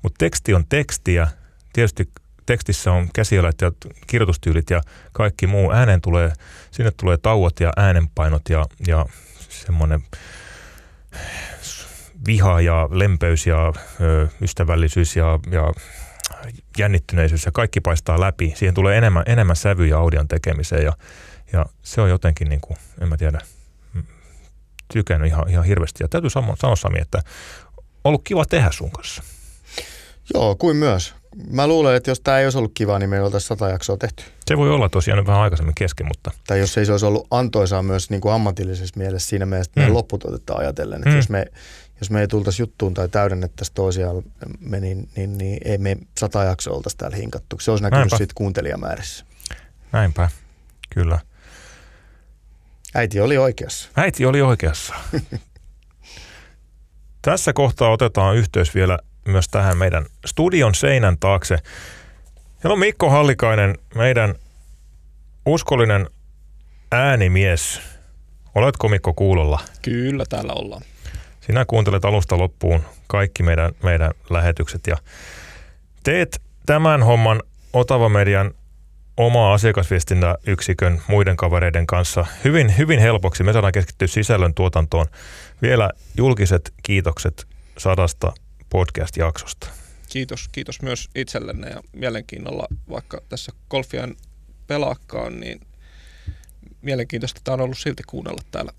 mutta teksti on tekstiä. Tietysti tekstissä on käsialat ja kirjoitustyylit ja kaikki muu. Äänen tulee, sinne tulee tauot ja äänenpainot ja, ja semmoinen viha ja lempeys ja ö, ystävällisyys ja, ja jännittyneisyys ja kaikki paistaa läpi. Siihen tulee enemmän, enemmän sävyjä audion tekemiseen ja, ja se on jotenkin, niin kuin, en mä tiedä, tykännyt ihan, ihan hirveästi. Ja täytyy sanoa, sanoa Sami, että ollut kiva tehdä sun kanssa. Joo, kuin myös. Mä luulen, että jos tämä ei olisi ollut kiva, niin me ei oltaisi sata jaksoa tehty. Se voi olla tosiaan vähän aikaisemmin kesken, mutta... Tai jos ei se olisi ollut antoisaa myös niin kuin ammatillisessa mielessä siinä mielessä, että mm. lopputuotetta ajatellen. Että mm. jos, me, jos me ei tultaisi juttuun tai täydennettäisi toisiaan, me, niin, niin, niin ei me sata jaksoa oltaisi täällä hinkattu. Se olisi näkynyt Näinpä. siitä kuuntelijamäärissä. Näinpä, kyllä. Äiti oli oikeassa. Äiti oli oikeassa. Tässä kohtaa otetaan yhteys vielä myös tähän meidän studion seinän taakse. Siellä on Mikko Hallikainen, meidän uskollinen äänimies. Oletko Mikko kuulolla? Kyllä, täällä ollaan. Sinä kuuntelet alusta loppuun kaikki meidän, meidän lähetykset ja teet tämän homman Otava Median oma asiakasviestintäyksikön muiden kavereiden kanssa hyvin, hyvin helpoksi. Me saadaan keskittyä sisällön tuotantoon. Vielä julkiset kiitokset sadasta podcast-jaksosta. Kiitos, kiitos myös itsellenne ja mielenkiinnolla, vaikka tässä golfian pelaakaan, niin mielenkiintoista tämä on ollut silti kuunnella täällä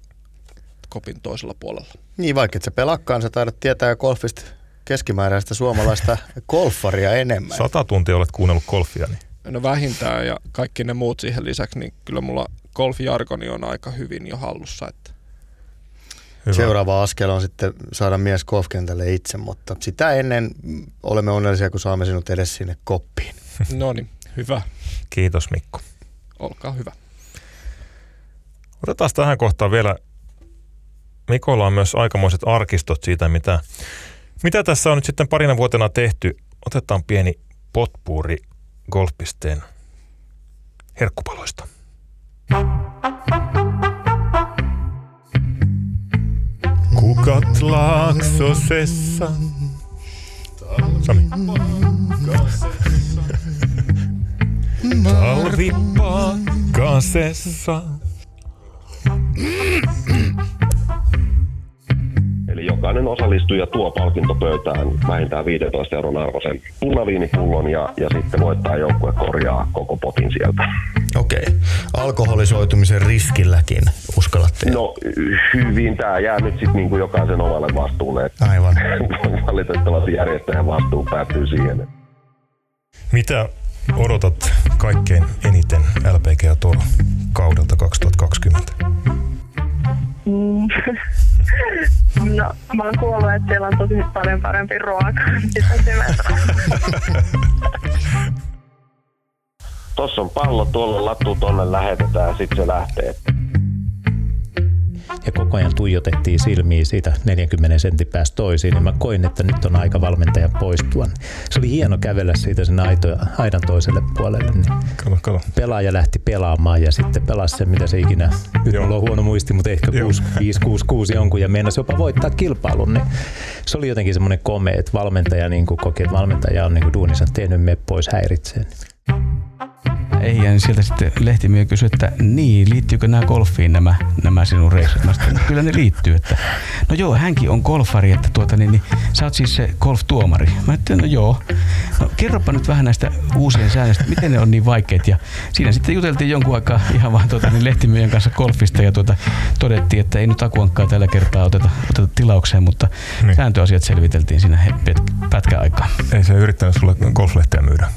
kopin toisella puolella. Niin, vaikka et sä pelakkaan, sä taidat tietää golfista keskimääräistä suomalaista golfaria enemmän. Sata tuntia olet kuunnellut golfia, niin No vähintään ja kaikki ne muut siihen lisäksi, niin kyllä mulla golfijargoni on aika hyvin jo hallussa. Että. Hyvä. Seuraava askel on sitten saada mies golfkentälle itse, mutta sitä ennen olemme onnellisia, kun saamme sinut edes sinne koppiin. No niin, hyvä. Kiitos Mikko. Olkaa hyvä. Otetaan tähän kohtaan vielä, Mikolla on myös aikamoiset arkistot siitä, mitä, mitä tässä on nyt sitten parina vuotena tehty. Otetaan pieni potpuuri golfpisteen herkkupaloista. Kukat laaksosessa. Sami. Talvi pakkasessa. Eli jokainen osallistuja tuo palkintopöytään vähintään 15 euron arvoisen punaviinipullon ja, ja sitten voittaa joukkue korjaa koko potin sieltä. Okei. Okay. Alkoholisoitumisen riskilläkin uskallatte? No hyvin. Tämä jää nyt sitten niinku jokaisen omalle vastuulle. Aivan. Valitettavasti järjestäjän vastuu päättyy siihen. Mitä odotat kaikkein eniten LPG Toro kaudelta 2020? Mm. No, mä oon kuullut, että siellä on tosi paljon parempi ruoka. Tuossa on pallo, tuolla lattu, tonne lähetetään ja sitten se lähtee ja koko ajan tuijotettiin silmiä siitä 40 sentin päästä toisiin, niin mä koin, että nyt on aika valmentajan poistua. Se oli hieno kävellä siitä sen aito, aidan toiselle puolelle. Niin kato, kato. Pelaaja lähti pelaamaan ja sitten pelasi sen, mitä se ikinä, nyt Joo. mulla on huono muisti, mutta ehkä 5-6-6 jonkun ja meinasi jopa voittaa kilpailun. Niin se oli jotenkin semmoinen komea, että valmentaja niin koki, että valmentaja on niin duunissa tehnyt me pois häiritseen ei, ja niin sieltä sitten lehtimie kysyi, että niin, liittyykö nämä golfiin nämä, nämä sinun reissut? Mä sitten, kyllä ne liittyy, että no joo, hänkin on golfari, että tuota, niin, niin, sä oot siis se golf-tuomari. Mä että no joo, no kerropa nyt vähän näistä uusien säännöistä, miten ne on niin vaikeat. Ja siinä sitten juteltiin jonkun aikaa ihan vaan tuota, niin lehtimien kanssa golfista ja tuota, todettiin, että ei nyt akuankkaa tällä kertaa oteta, oteta tilaukseen, mutta niin. sääntöasiat selviteltiin siinä pätkä aikaa. Ei se yrittänyt sulle golflehteä myydä.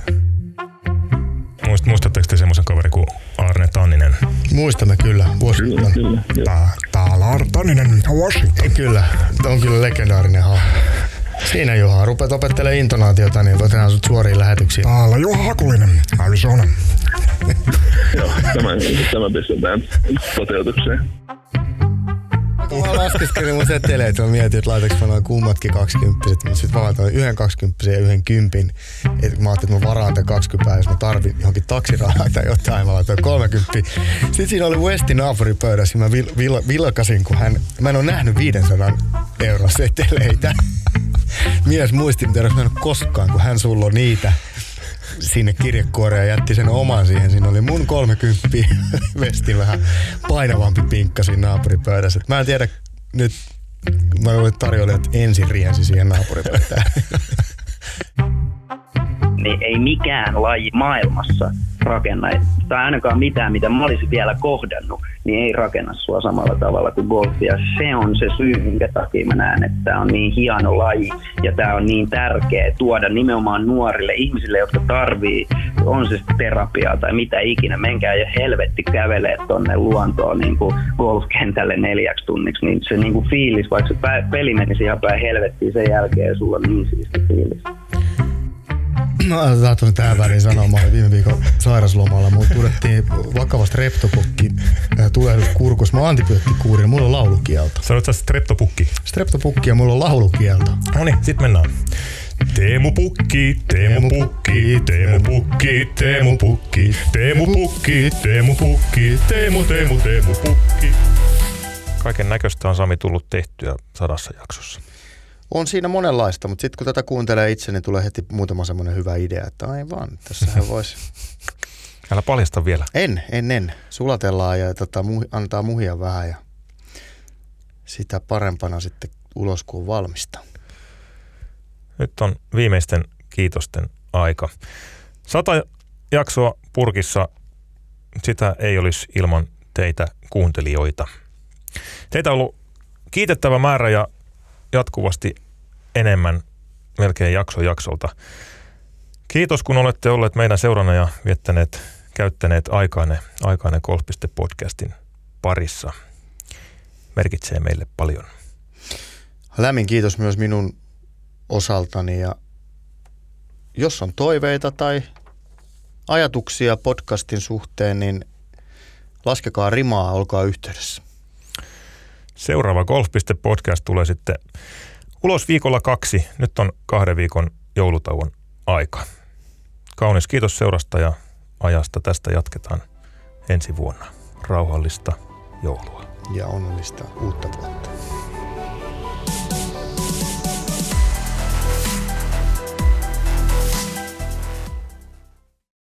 Muist, muistatteko te semmoisen kaverin kuin Arne Tanninen? Muistamme kyllä, Washington. Kyllä, kyllä. Tää, täällä Arne Tanninen, Washington. Kyllä, on kyllä legendaarinen hahmo. Siinä Juha, rupeat opettelemaan intonaatiota, niin otetaan sut suoriin lähetyksiin. Täällä Juha Hakulinen, Arizona. Joo, tämä, tämä pistetään toteutukseen. Tuolla laskeskelin mun seteleitä. Mä mietin, että laitaks mä noin kummatkin 20 mutta sitten mä laitoin yhden 20 ja yhden kympin. Et mä ajattelin, että mä varaan tämän 20 jos mä tarvin johonkin taksirahaa tai jotain, mä laitoin 30. Sitten siinä oli Westin naapuripöydässä, mä vil, vil, vilkasin, kun hän, mä en ole nähnyt 500 euron seteleitä. Mies muisti, mitä mä en koskaan, kun hän sulla niitä sinne kirjekuoreen ja jätti sen oman siihen. Siinä oli mun 30 vesti vähän painavampi pinkka siinä naapuripöydässä. mä en tiedä nyt, mä olin tarjoilijat ensin riensi siihen naapuripöydään. niin ei mikään laji maailmassa rakenna, tai ainakaan mitään, mitä mä olisin vielä kohdannut, niin ei rakenna sua samalla tavalla kuin golfi. Ja se on se syy, minkä takia mä näen, että tämä on niin hieno laji ja tämä on niin tärkeä tuoda nimenomaan nuorille ihmisille, jotka tarvii, on se terapiaa tai mitä ikinä, menkää ja helvetti kävelee tonne luontoon niin kuin golfkentälle neljäksi tunniksi, niin se niin kuin fiilis, vaikka se peli menisi ihan päin helvettiin sen jälkeen, sulla on niin siisti fiilis. No tahtoisin tähän väliin sanoa, mä olin viime viikon sairaslomalla. Mulla tulettiin vakavasti streptopukki tulehdus kurkus. Mä oon antibioottikuuri mulla on laulukielto. Sanoit sä streptopukki? Streptopukki ja mulla on laulukielto. No niin, sit mennään. Teemu Pukki, Teemu Pukki, Teemu Pukki, Teemu Pukki, Teemu Pukki, Teemu Pukki, Teemu, Teemu, Teemu Pukki. Kaiken näköistä on Sami tullut tehtyä sadassa jaksossa. On siinä monenlaista, mutta sitten kun tätä kuuntelee itse, niin tulee heti muutama semmoinen hyvä idea, että aivan, tässähän voisi... Älä paljasta vielä. En, en, en. Sulatellaan ja tota, muh, antaa muhia vähän ja sitä parempana sitten ulos kuin valmista. Nyt on viimeisten kiitosten aika. Sata jaksoa purkissa, sitä ei olisi ilman teitä kuuntelijoita. Teitä on ollut kiitettävä määrä ja jatkuvasti enemmän melkein jakso jaksolta. Kiitos kun olette olleet meidän seurana ja viettäneet, käyttäneet aikainen, aikainen Golf.podcastin parissa. Merkitsee meille paljon. Lämmin kiitos myös minun osaltani ja jos on toiveita tai ajatuksia podcastin suhteen, niin laskekaa rimaa, olkaa yhteydessä. Seuraava Golf.podcast tulee sitten Ulos viikolla kaksi. Nyt on kahden viikon joulutauon aika. Kaunis kiitos seurasta ja ajasta. Tästä jatketaan ensi vuonna. Rauhallista joulua. Ja onnellista uutta vuotta.